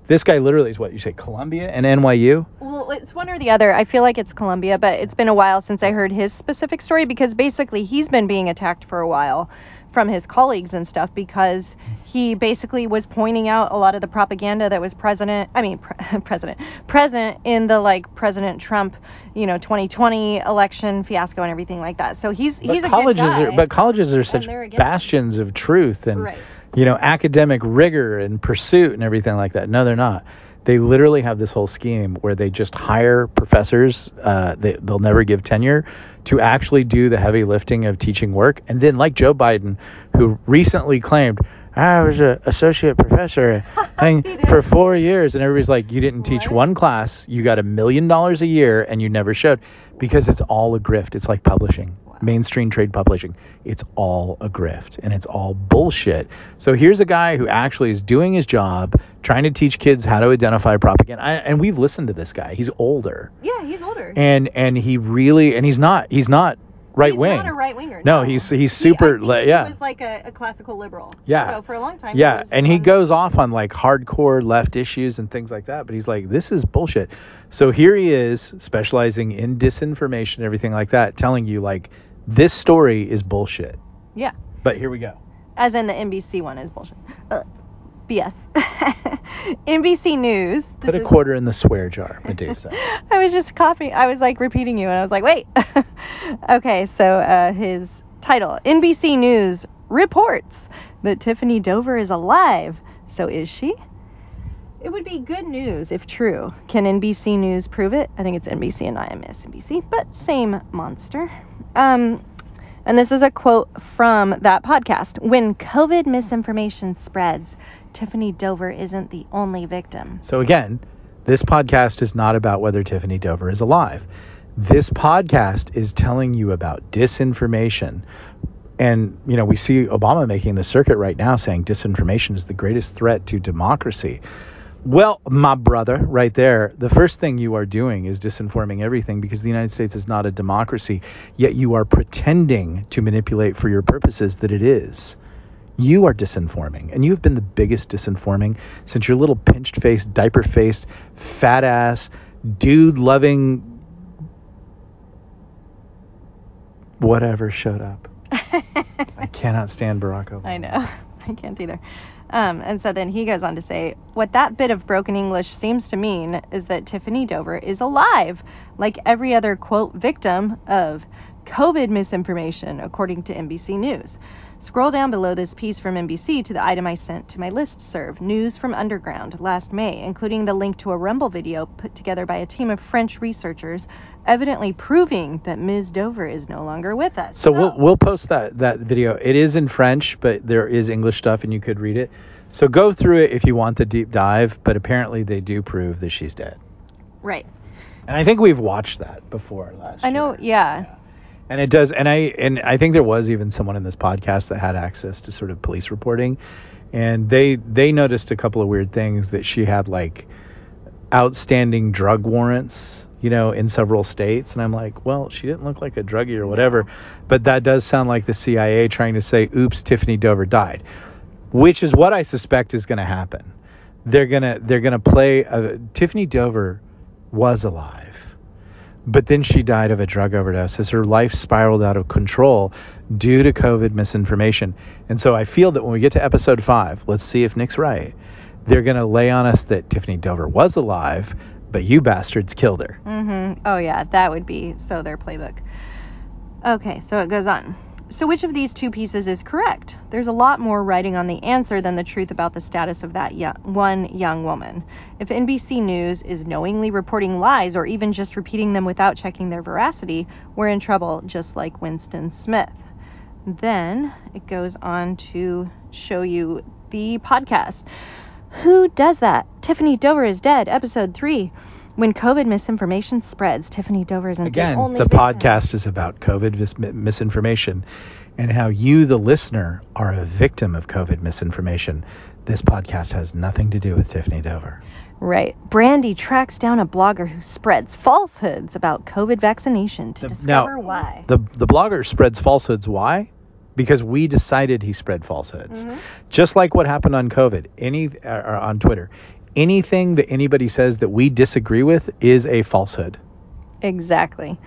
[SPEAKER 1] this guy literally is what you say columbia and nyu
[SPEAKER 2] Well, it's one or the other. I feel like it's Columbia, but it's been a while since I heard his specific story because basically he's been being attacked for a while from his colleagues and stuff because he basically was pointing out a lot of the propaganda that was president I mean pre- <laughs> president present in the like President Trump, you know, 2020 election fiasco and everything like that. So he's
[SPEAKER 1] but
[SPEAKER 2] he's a
[SPEAKER 1] colleges
[SPEAKER 2] good guy.
[SPEAKER 1] are but colleges are such bastions of truth and
[SPEAKER 2] Right.
[SPEAKER 1] You know academic rigor and pursuit and everything like that. No they're not. They literally have this whole scheme where they just hire professors uh, they, they'll never give tenure to actually do the heavy lifting of teaching work. And then like joe biden who recently claimed i was an associate professor <laughs> for four years and everybody's like you didn't teach one class. You got a million dollars a year and you never showed. Because it's all a grift. It's like publishing
[SPEAKER 2] Wow.
[SPEAKER 1] mainstream trade publishing. It's all a grift and it's all bullshit. So here's a guy who actually is doing his job trying to teach kids how to identify propaganda. I, and we've listened to this guy. He's older.
[SPEAKER 2] Yeah, he's older.
[SPEAKER 1] and and he really and he's not he's not right
[SPEAKER 2] he's
[SPEAKER 1] wing
[SPEAKER 2] not a right winger.
[SPEAKER 1] No, he's- he's
[SPEAKER 2] He- I
[SPEAKER 1] super li-
[SPEAKER 2] he
[SPEAKER 1] yeah.
[SPEAKER 2] was like a, a classical liberal.
[SPEAKER 1] Yeah.
[SPEAKER 2] So for a long time.
[SPEAKER 1] yeah
[SPEAKER 2] was
[SPEAKER 1] and he goes off on like hardcore left issues and things like that but he's like this is bullshit so here he is specializing in disinformation and everything like that telling you like this story is bullshit
[SPEAKER 2] Yeah.
[SPEAKER 1] but here we go
[SPEAKER 2] As in the NBC one is bullshit. Uh, BS. <laughs> NBC News.
[SPEAKER 1] put a
[SPEAKER 2] is-
[SPEAKER 1] quarter in the swear jar <laughs> medusa
[SPEAKER 2] I was just copying. I was like repeating you, and I was like, wait. <laughs> okay, so uh, his title NBC News reports that Tiffany Dover is alive. So is she? It would be good news if true. Can NBC News prove it? I think it's NBC and not MSNBC, but same monster. Um, and this is a quote from that podcast. When COVID misinformation spreads, Tiffany Dover isn't the only victim.
[SPEAKER 1] So again, this podcast is not about whether Tiffany Dover is alive. This podcast is telling you about disinformation. And, you know, we see Obama making the circuit right now saying disinformation is the greatest threat to democracy. Well, my brother, right there, the first thing you are doing is disinforming everything because the United States is not a democracy, yet you are pretending to manipulate for your purposes that it is. You are disinforming, and you have been the biggest disinforming since your little pinched faced, diaper faced, fat ass, dude loving whatever showed up. <laughs> I cannot stand Barack Obama.
[SPEAKER 2] I know. <laughs> I can't either. Um, and so then he goes on to say, What that bit of broken English seems to mean is that Tiffany Dover is alive, like every other, quote, victim of COVID misinformation, according to NBC News. Scroll down below this piece from NBC to the item I sent to my list serve News from Underground last May, including the link to a Rumble video put together by a team of French researchers, evidently proving that Ms. Dover is no longer with us.
[SPEAKER 1] So we'll oh. we'll post that that video. It is in French, but there is English stuff, and you could read it. So go through it if you want the deep dive. But apparently, they do prove that she's dead.
[SPEAKER 2] Right.
[SPEAKER 1] And I think we've watched that before last
[SPEAKER 2] I know,
[SPEAKER 1] year.
[SPEAKER 2] yeah.
[SPEAKER 1] And it does, and I and I think there was even someone in this podcast that had access to sort of police reporting, and they they noticed a couple of weird things that she had like outstanding drug warrants, you know, in several states, and I'm like, well, she didn't look like a druggie or whatever, but that does sound like the CIA trying to say, oops, Tiffany Dover died, which is what I suspect is going to happen. They're gonna they're gonna play. A, Tiffany Dover was alive but then she died of a drug overdose as her life spiraled out of control due to COVID misinformation. And so I feel that when we get to episode five, let's see if Nick's right. They're going to lay on us that Tiffany Dover was alive, but you bastards killed her.
[SPEAKER 2] Mm-hmm. Oh yeah, that would be so their playbook. Okay, so it goes on. So which of these two pieces is correct? There's a lot more writing on the answer than the truth about the status of that young, one young woman. If NBC News is knowingly reporting lies or even just repeating them without checking their veracity, we're in trouble, just like Winston Smith. Then it goes on to show you the podcast. Who does that? Tiffany Dover is dead, episode 3. When COVID misinformation spreads, Tiffany Dover isn't
[SPEAKER 1] Again,
[SPEAKER 2] the only one.
[SPEAKER 1] Again, the
[SPEAKER 2] victim.
[SPEAKER 1] podcast is about COVID vis- misinformation and how you, the listener, are a victim of COVID misinformation. This podcast has nothing to do with Tiffany Dover.
[SPEAKER 2] Right. Brandy tracks down a blogger who spreads falsehoods about COVID vaccination to
[SPEAKER 1] The-
[SPEAKER 2] discover
[SPEAKER 1] now,
[SPEAKER 2] why.
[SPEAKER 1] The the blogger spreads falsehoods. Why? Because we decided he spread falsehoods.
[SPEAKER 2] Mhm.
[SPEAKER 1] Just like what happened on COVID, any uh, on Twitter, anything that anybody says that we disagree with is a falsehood.
[SPEAKER 2] Exactly.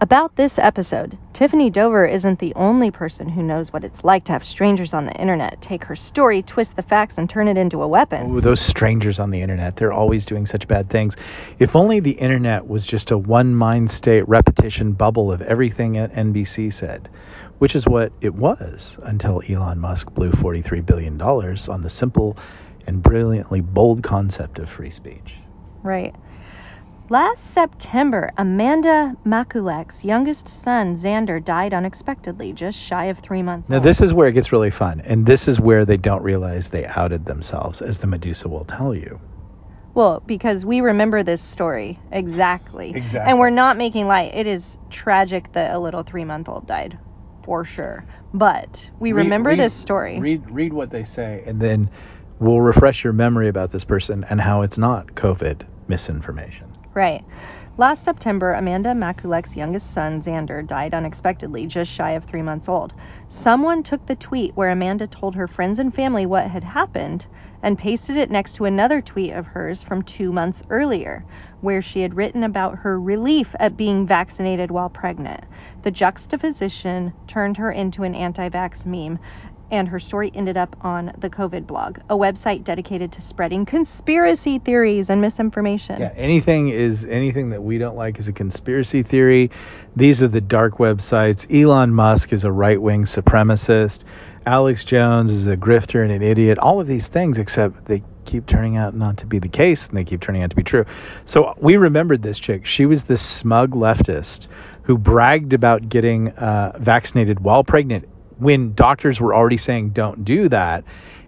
[SPEAKER 2] About this episode, Tiffany Dover isn't the only person who knows what it's like to have strangers on the internet take her story, twist the facts, and turn it into a weapon.
[SPEAKER 1] Ooh, those strangers on the internet, they're always doing such bad things. If only the internet was just a one mind state repetition bubble of everything NBC said, which is what it was until Elon Musk blew $43 billion on the simple and brilliantly bold concept of free speech.
[SPEAKER 2] Right. Last September, Amanda Makulec's youngest son, Xander, died unexpectedly, just shy of three months
[SPEAKER 1] Now,
[SPEAKER 2] old.
[SPEAKER 1] this is where it gets really fun, and this is where they don't realize they outed themselves, as the Medusa will tell you.
[SPEAKER 2] Well, because we remember this story exactly.
[SPEAKER 1] Exactly.
[SPEAKER 2] And we're not making light. It is tragic that a little three month old died, for sure. But we
[SPEAKER 1] Read-
[SPEAKER 2] remember
[SPEAKER 1] read-
[SPEAKER 2] this story.
[SPEAKER 1] Read read what they say, and then we'll refresh your memory about this person and how it's not COVID misinformation.
[SPEAKER 2] Right. Last September, Amanda Makulec's youngest son, Xander, died unexpectedly, just shy of three months old. Someone took the tweet where Amanda told her friends and family what had happened and pasted it next to another tweet of hers from two months earlier, where she had written about her relief at being vaccinated while pregnant. The juxtaposition turned her into an anti vax meme, and her story ended up on the COVID blog, a website dedicated to spreading conspiracy theories and misinformation.
[SPEAKER 1] Yeah, anything is anything that we don't like is a conspiracy theory. These are the dark websites. Elon Musk is a right-wing supremacist. Alex Jones is a grifter and an idiot. All of these things, except they keep turning out not to be the case, and they keep turning out to be true. So we remembered this chick. She was this smug leftist who bragged about getting uh, vaccinated while pregnant when doctors were already saying don't do that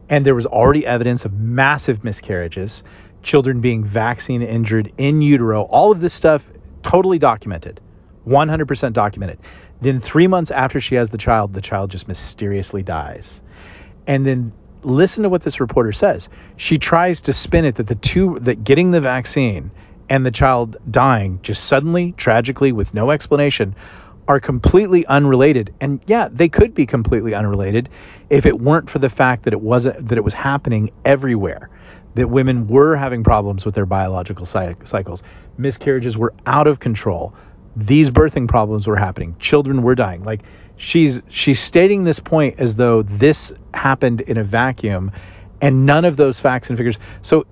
[SPEAKER 1] and there was already evidence of massive miscarriages children being vaccine injured in utero all of this stuff totally documented 100% documented. Then three months after she has the child, the child just mysteriously dies. And then listen to what this reporter says. She tries to spin it that the two that getting the vaccine and the child dying just suddenly, tragically, with no explanation, are completely unrelated. And yeah, they could be completely unrelated if it weren't for the fact that it wasn't that it was happening everywhere. That women were having problems with their biological cycles. Miscarriages were out of control. These birthing problems were happening. Children were dying. Like she's she's stating this point as though this happened in a vacuum and none of those facts and figures. So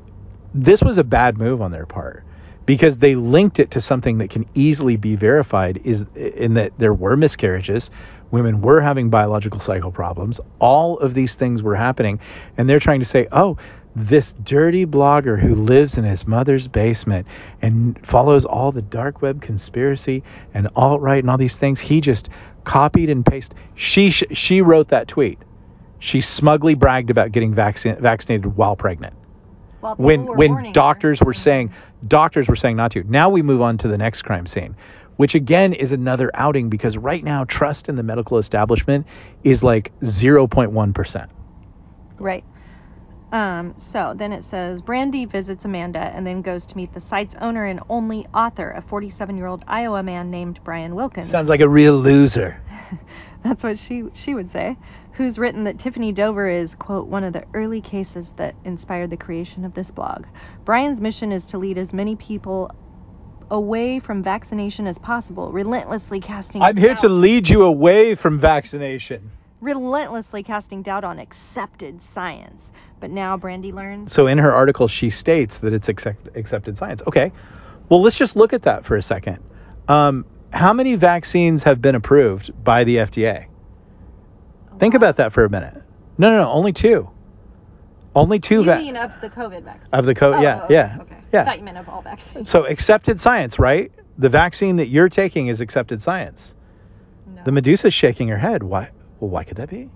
[SPEAKER 1] this was a bad move on their part because they linked it to something that can easily be verified is in that there were miscarriages women were having biological cycle problems all of these things were happening and they're trying to say oh this dirty blogger who lives in his mother's basement and follows all the dark web conspiracy and alt right and all these things he just copied and pasted she she wrote that tweet. She smugly bragged about getting vaccin- vaccinated while pregnant when when doctors were saying doctors were saying not to. Now we move on to the next crime scene, which again is another outing because right now trust in the medical establishment is like 0.1%.
[SPEAKER 2] Right. Um, so then it says Brandy visits Amanda and then goes to meet the site's owner and only author, a 47 year old Iowa man named Brian Wilkins.
[SPEAKER 1] Sounds like a real loser. <laughs>
[SPEAKER 2] That's what she she would say. Who's written that Tiffany Dover is quote one of the early cases that inspired the creation of this blog. Brian's mission is to lead as many people away from vaccination as possible, relentlessly casting.
[SPEAKER 1] I'm here to lead you away from vaccination.
[SPEAKER 2] Relentlessly casting doubt on accepted science. But now Brandy learns.
[SPEAKER 1] So in her article, she states that it's accept, accepted science. Okay. Well, let's just look at that for a second. Um, how many vaccines have been approved by the FDA? Think about that for a minute. No, no, no, only two. Only two.
[SPEAKER 2] You va- mean of the COVID vaccine?
[SPEAKER 1] Of the COVID,
[SPEAKER 2] oh, oh,
[SPEAKER 1] yeah,
[SPEAKER 2] okay,
[SPEAKER 1] yeah,
[SPEAKER 2] okay.
[SPEAKER 1] yeah.
[SPEAKER 2] I thought you meant of all vaccines.
[SPEAKER 1] So accepted science, right? The vaccine that you're taking is accepted science.
[SPEAKER 2] No.
[SPEAKER 1] The Medusa's shaking her head. Why? Well, why could that be?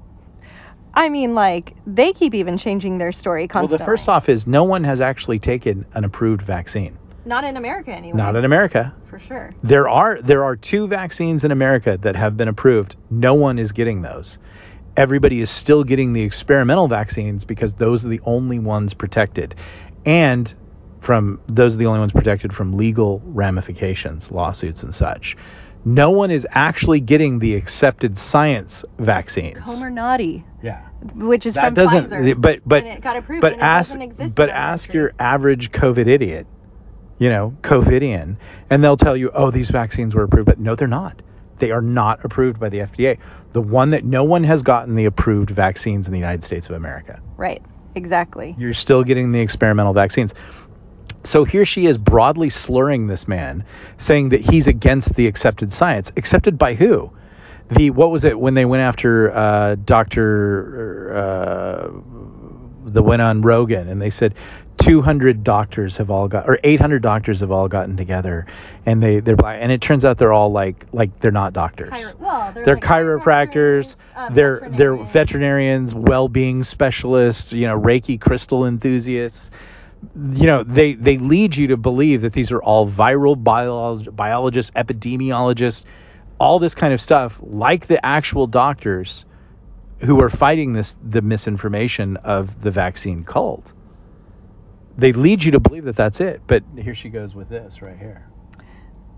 [SPEAKER 2] I mean, like they keep even changing their story constantly.
[SPEAKER 1] Well, the first off is no one has actually taken an approved vaccine.
[SPEAKER 2] Not in America, anyway.
[SPEAKER 1] Not in America.
[SPEAKER 2] For sure.
[SPEAKER 1] There are there are two vaccines in America that have been approved. No one is getting those. Everybody is still getting the experimental vaccines because those are the only ones protected. And from those are the only ones protected from legal ramifications, lawsuits and such. No one is actually getting the accepted science vaccines.
[SPEAKER 2] Comirnaty.
[SPEAKER 1] Yeah.
[SPEAKER 2] Which is
[SPEAKER 1] that doesn't,
[SPEAKER 2] Pfizer.
[SPEAKER 1] But but
[SPEAKER 2] approved,
[SPEAKER 1] but ask but ask your average COVID idiot you know, COVIDian, and they'll tell you, oh, these vaccines were approved, but no, they're not. They are not approved by the FDA. The one that no one has gotten the approved vaccines in the United States of America.
[SPEAKER 2] Right. Exactly.
[SPEAKER 1] You're still getting the experimental vaccines. So here she is broadly slurring this man, saying that he's against the accepted science. Accepted by who? The what was it when they went after uh, Doctor uh, the went on Rogan and they said 200 doctors have all got or 800 doctors have all gotten together and they they're black and it turns out they're all like like they're not doctors.
[SPEAKER 2] Chiro- well,
[SPEAKER 1] they're, they're
[SPEAKER 2] like
[SPEAKER 1] chiropractors
[SPEAKER 2] uh,
[SPEAKER 1] they're
[SPEAKER 2] veterinarians.
[SPEAKER 1] they're veterinarians well-being specialists you know reiki crystal enthusiasts. You know they they lead you to believe that these are all viral biolog- biologists epidemiologists all this kind of stuff like the actual doctors who are fighting this the misinformation of the vaccine cult they lead you to believe that that's it. But here she goes with this right here.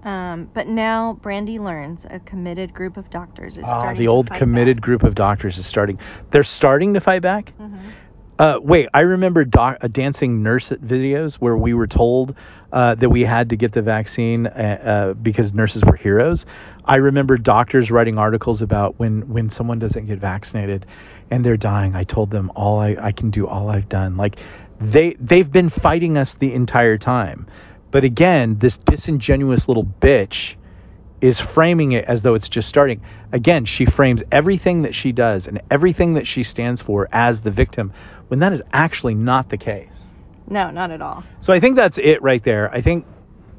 [SPEAKER 2] Um, but now Brandy learns a committed group of doctors is
[SPEAKER 1] ah,
[SPEAKER 2] starting.
[SPEAKER 1] the old committed
[SPEAKER 2] back.
[SPEAKER 1] group of doctors is starting. They're starting to fight back.
[SPEAKER 2] Mm-hmm.
[SPEAKER 1] Uh, wait, I remember doc, uh, dancing nurse videos where we were told uh, that we had to get the vaccine uh, uh, because nurses were heroes. I remember doctors writing articles about when when someone doesn't get vaccinated and they're dying. I told them all I, I can do, all I've done. Like they they've been fighting us the entire time. But again, this disingenuous little bitch is framing it as though it's just starting. Again, she frames everything that she does and everything that she stands for as the victim when that is actually not the case.
[SPEAKER 2] No, not at all.
[SPEAKER 1] So I think that's it right there. I think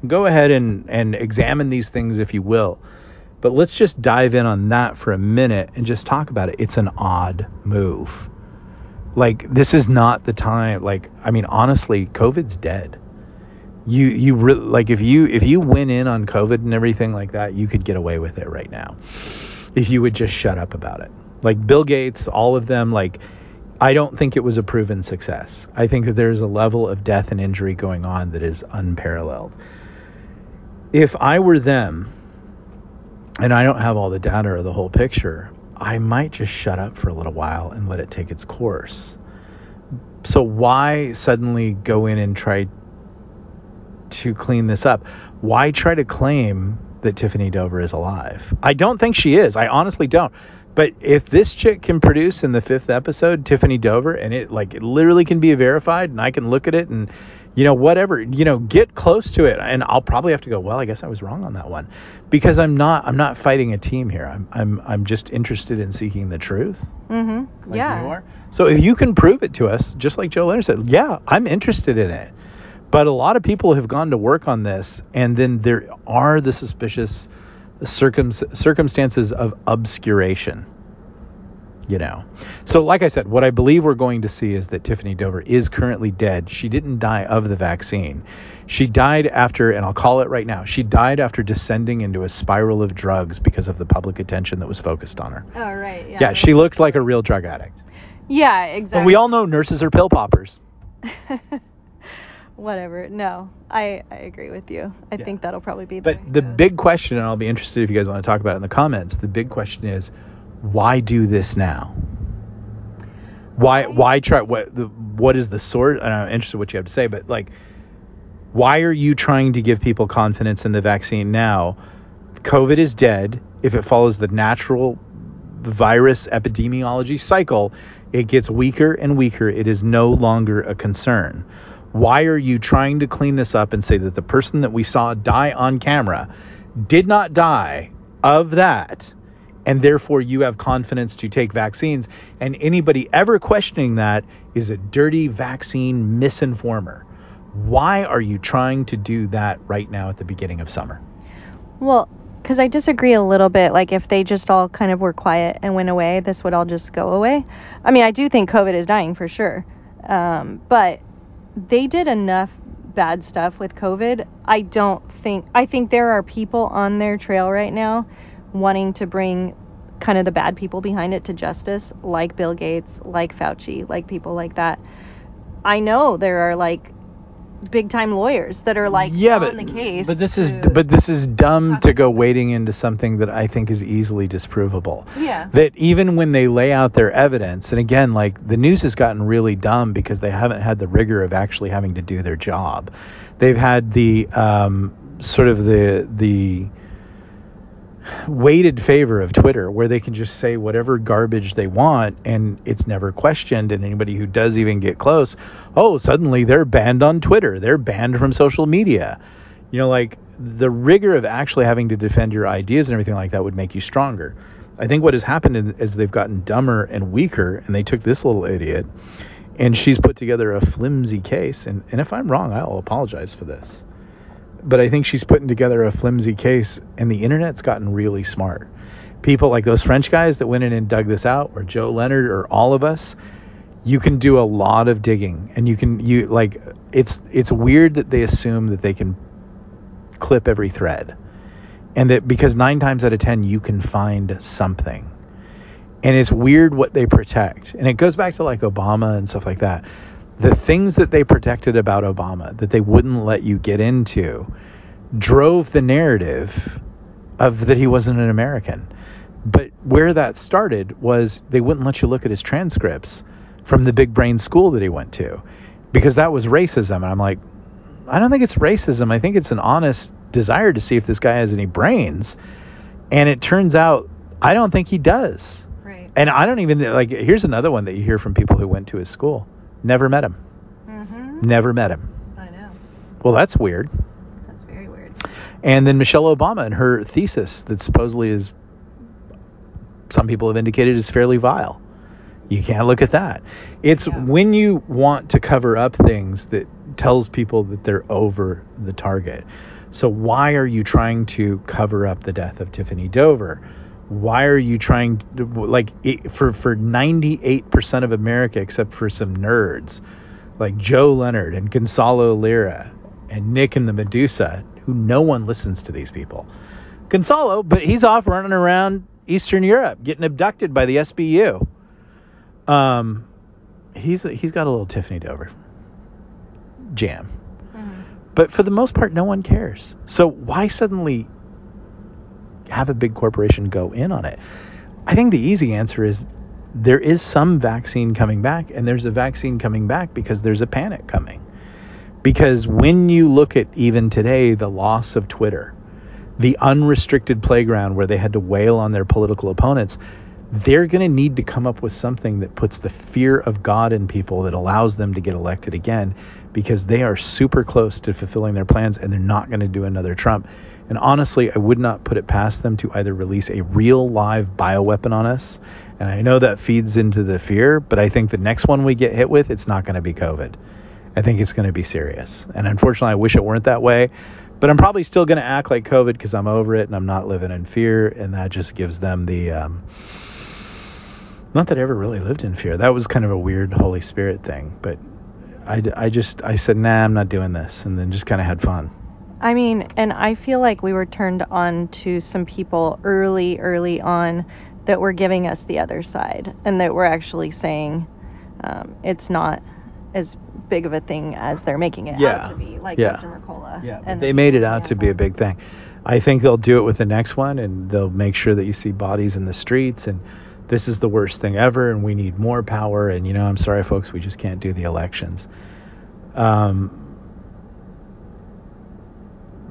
[SPEAKER 1] go ahead and, and examine these things if you will. But let's just dive in on that for a minute and just talk about it. It's an odd move like this is not the time like i mean honestly covid's dead You you re- like if you if you went in on COVID and everything like that, you could get away with it right now. If you would just shut up about it. Like Bill Gates, all of them like I don't think it was a proven success. I think that there's a level of death and injury going on that is unparalleled. If I were them, and I don't have all the data or the whole picture, I might just shut up for a little while and let it take its course. So why suddenly go in and try to clean this up? Why try to claim that Tiffany Dover is alive? I don't think she is. I honestly don't. But if this chick can produce in the fifth episode Tiffany Dover, and it like it literally can be verified, and I can look at it and you know whatever you know get close to it, and I'll probably have to go. Well, I guess I was wrong on that one because I'm not I'm not fighting a team here. I'm I'm I'm just interested in seeking the truth.
[SPEAKER 2] Mm-hmm.
[SPEAKER 1] Like
[SPEAKER 2] yeah.
[SPEAKER 1] You are. So if you can prove it to us, just like Joe Leonard said, yeah, I'm interested in it. But a lot of people have gone to work on this, and then there are the suspicious circum- circumstances of obscuration. You know, so like I said, what I believe we're going to see is that Tiffany Dover is currently dead. She didn't die of the vaccine. She died after, and I'll call it right now, she died after descending into a spiral of drugs because of the public attention that was focused on her.
[SPEAKER 2] Oh right. Yeah.
[SPEAKER 1] Yeah, she looked like a real drug addict.
[SPEAKER 2] Yeah, exactly.
[SPEAKER 1] But we all know nurses are pill poppers. <laughs>
[SPEAKER 2] Whatever. No, I I agree with you. I
[SPEAKER 1] Yeah.
[SPEAKER 2] think that'll probably be. The
[SPEAKER 1] But
[SPEAKER 2] way
[SPEAKER 1] the big question, and I'll be interested if you guys want to talk about it in the comments. The big question is, why do this now? Why
[SPEAKER 2] Why?
[SPEAKER 1] try what the what is the source? I'm interested in what you have to say, but like, why are you trying to give people confidence in the vaccine now? COVID is dead. If it follows the natural virus epidemiology cycle, it gets weaker and weaker. It is no longer a concern. Why are you trying to clean this up and say that the person that we saw die on camera did not die of that? And therefore, you have confidence to take vaccines. And anybody ever questioning that is a dirty vaccine misinformer. Why are you trying to do that right now at the beginning of summer?
[SPEAKER 2] Well, because I disagree a little bit. Like, if they just all kind of were quiet and went away, this would all just go away. I mean, I do think COVID is dying for sure. Um, but they did enough bad stuff with COVID. I don't think, I think there are people on their trail right now wanting to bring kind of the bad people behind it to justice, like Bill Gates, like Fauci, like people like that. I know there are like big time lawyers that are like
[SPEAKER 1] yeah,
[SPEAKER 2] on
[SPEAKER 1] but
[SPEAKER 2] the case.
[SPEAKER 1] but this is but this is dumb to go wading into something that I think is easily disprovable.
[SPEAKER 2] yeah.
[SPEAKER 1] That even when they lay out their evidence, and again, like the news has gotten really dumb because they haven't had the rigor of actually having to do their job. They've had the um, sort of the the weighted favor of Twitter where they can just say whatever garbage they want and it's never questioned and anybody who does even get close oh suddenly they're banned on Twitter. They're banned from social media. You know like the rigor of actually having to defend your ideas and everything like that would make you stronger. I think what has happened is they've gotten dumber and weaker and they took this little idiot and she's put together a flimsy case and, and if I'm wrong I'll apologize for this but I think she's putting together a flimsy case, and the internet's gotten really smart. People like those French guys that went in and dug this out, or Joe Leonard, or all of us, you can do a lot of digging, and you can you like it's it's weird that they assume that they can clip every thread, and that because nine times out of ten you can find something, and it's weird what they protect, and it goes back to like Obama and stuff like that the things that they protected about Obama that they wouldn't let you get into drove the narrative of that he wasn't an American. But where that started was they wouldn't let you look at his transcripts from the big brain school that he went to because that was racism. And I'm like, I don't think it's racism. I think it's an honest desire to see if this guy has any brains. And it turns out I don't think he does.
[SPEAKER 2] Right.
[SPEAKER 1] And I don't even like here's another one that you hear from people who went to his school. Never met him.
[SPEAKER 2] Mm-hmm.
[SPEAKER 1] Never met him.
[SPEAKER 2] I know.
[SPEAKER 1] Well, that's weird.
[SPEAKER 2] That's very weird.
[SPEAKER 1] And then Michelle Obama and her thesis that supposedly is some people have indicated is fairly vile. You can't look at that. It's
[SPEAKER 2] Yeah.
[SPEAKER 1] when you want to cover up things that tells people that they're over the target. So why are you trying to cover up the death of Tiffany Dover? Why are you trying to like it, for for 98% of America except for some nerds like Joe Leonard and Gonzalo Lira and Nick and the Medusa, who no one listens to these people. Gonzalo, but he's off running around Eastern Europe, getting abducted by the SBU. Um, he's he's got a little Tiffany Dover jam, mm-hmm. but for the most part, no one cares. So why suddenly have a big corporation go in on it? I think the easy answer is there is some vaccine coming back, and there's a vaccine coming back because there's a panic coming. Because when you look at even today the loss of Twitter, the unrestricted playground where they had to wail on their political opponents, they're going to need to come up with something that puts the fear of God in people that allows them to get elected again because they are super close to fulfilling their plans and they're not going to do another Trump. And honestly, I would not put it past them to either release a real live bioweapon on us. And I know that feeds into the fear, but I think the next one we get hit with, it's not going to be COVID. I think it's going to be serious. And unfortunately, I wish it weren't that way. But I'm probably still going to act like COVID because I'm over it and I'm not living in fear. And that just gives them the. Um, not that I ever really lived in fear. That was kind of a weird Holy Spirit thing. But I, I just, I said, nah, I'm not doing this. And then just kind of had fun.
[SPEAKER 2] I mean, and I feel like we were turned on to some people early, early on that were giving us the other side and that were actually saying um, it's not as big of a thing as they're making it yeah. out to be, like yeah. Dr. Mercola.
[SPEAKER 1] Yeah, and they made it out to be a big thing. I think they'll do it with the next one, and they'll make sure that you see bodies in the streets, and this is the worst thing ever, and we need more power. And you know, I'm sorry, folks, we just can't do the elections. Um,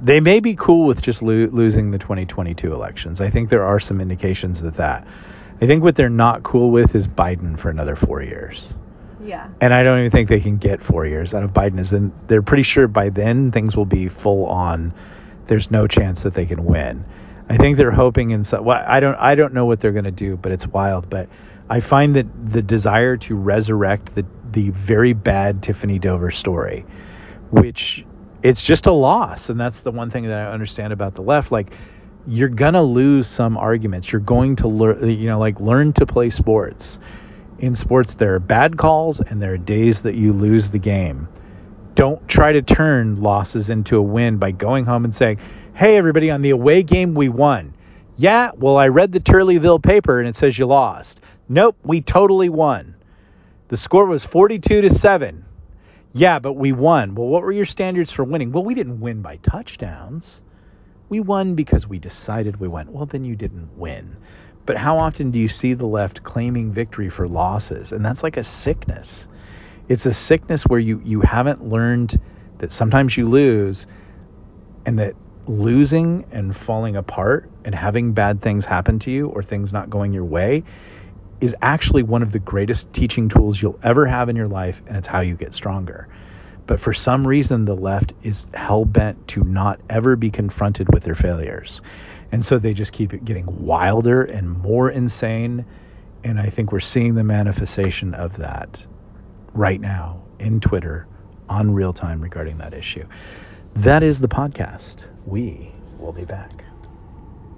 [SPEAKER 1] they may be cool with just lo- losing the 2022 elections. I think there are some indications of that. I think what they're not cool with is Biden for another four years.
[SPEAKER 2] Yeah.
[SPEAKER 1] And I don't even think they can get four years out of Biden. Is then they're pretty sure by then things will be full on. There's no chance that they can win. I think they're hoping in some. Well, I don't. I don't know what they're going to do, but it's wild. But I find that the desire to resurrect the the very bad Tiffany Dover story, which it's just a loss, and that's the one thing that I understand about the left. Like you're gonna lose some arguments. You're going to learn. You know, like learn to play sports in sports, there are bad calls and there are days that you lose the game. Don't try to turn losses into a win by going home and saying, hey, everybody, on the away game, we won. Yeah, well, I read the Turleyville paper and it says you lost. Nope, we totally won. The score was 42 to 7. Yeah, but we won. Well, what were your standards for winning? Well, we didn't win by touchdowns. We won because we decided we won. Well, then you didn't win. But how often do you see the left claiming victory for losses? And that's like a sickness. It's a sickness where you, you haven't learned that sometimes you lose and that losing and falling apart and having bad things happen to you or things not going your way is actually one of the greatest teaching tools you'll ever have in your life, and it's how you get stronger. But for some reason, the left is hell bent to not ever be confronted with their failures. And so they just keep getting wilder and more insane. And I think we're seeing the manifestation of that right now in Twitter on real time regarding that issue. That is the podcast. We will be back.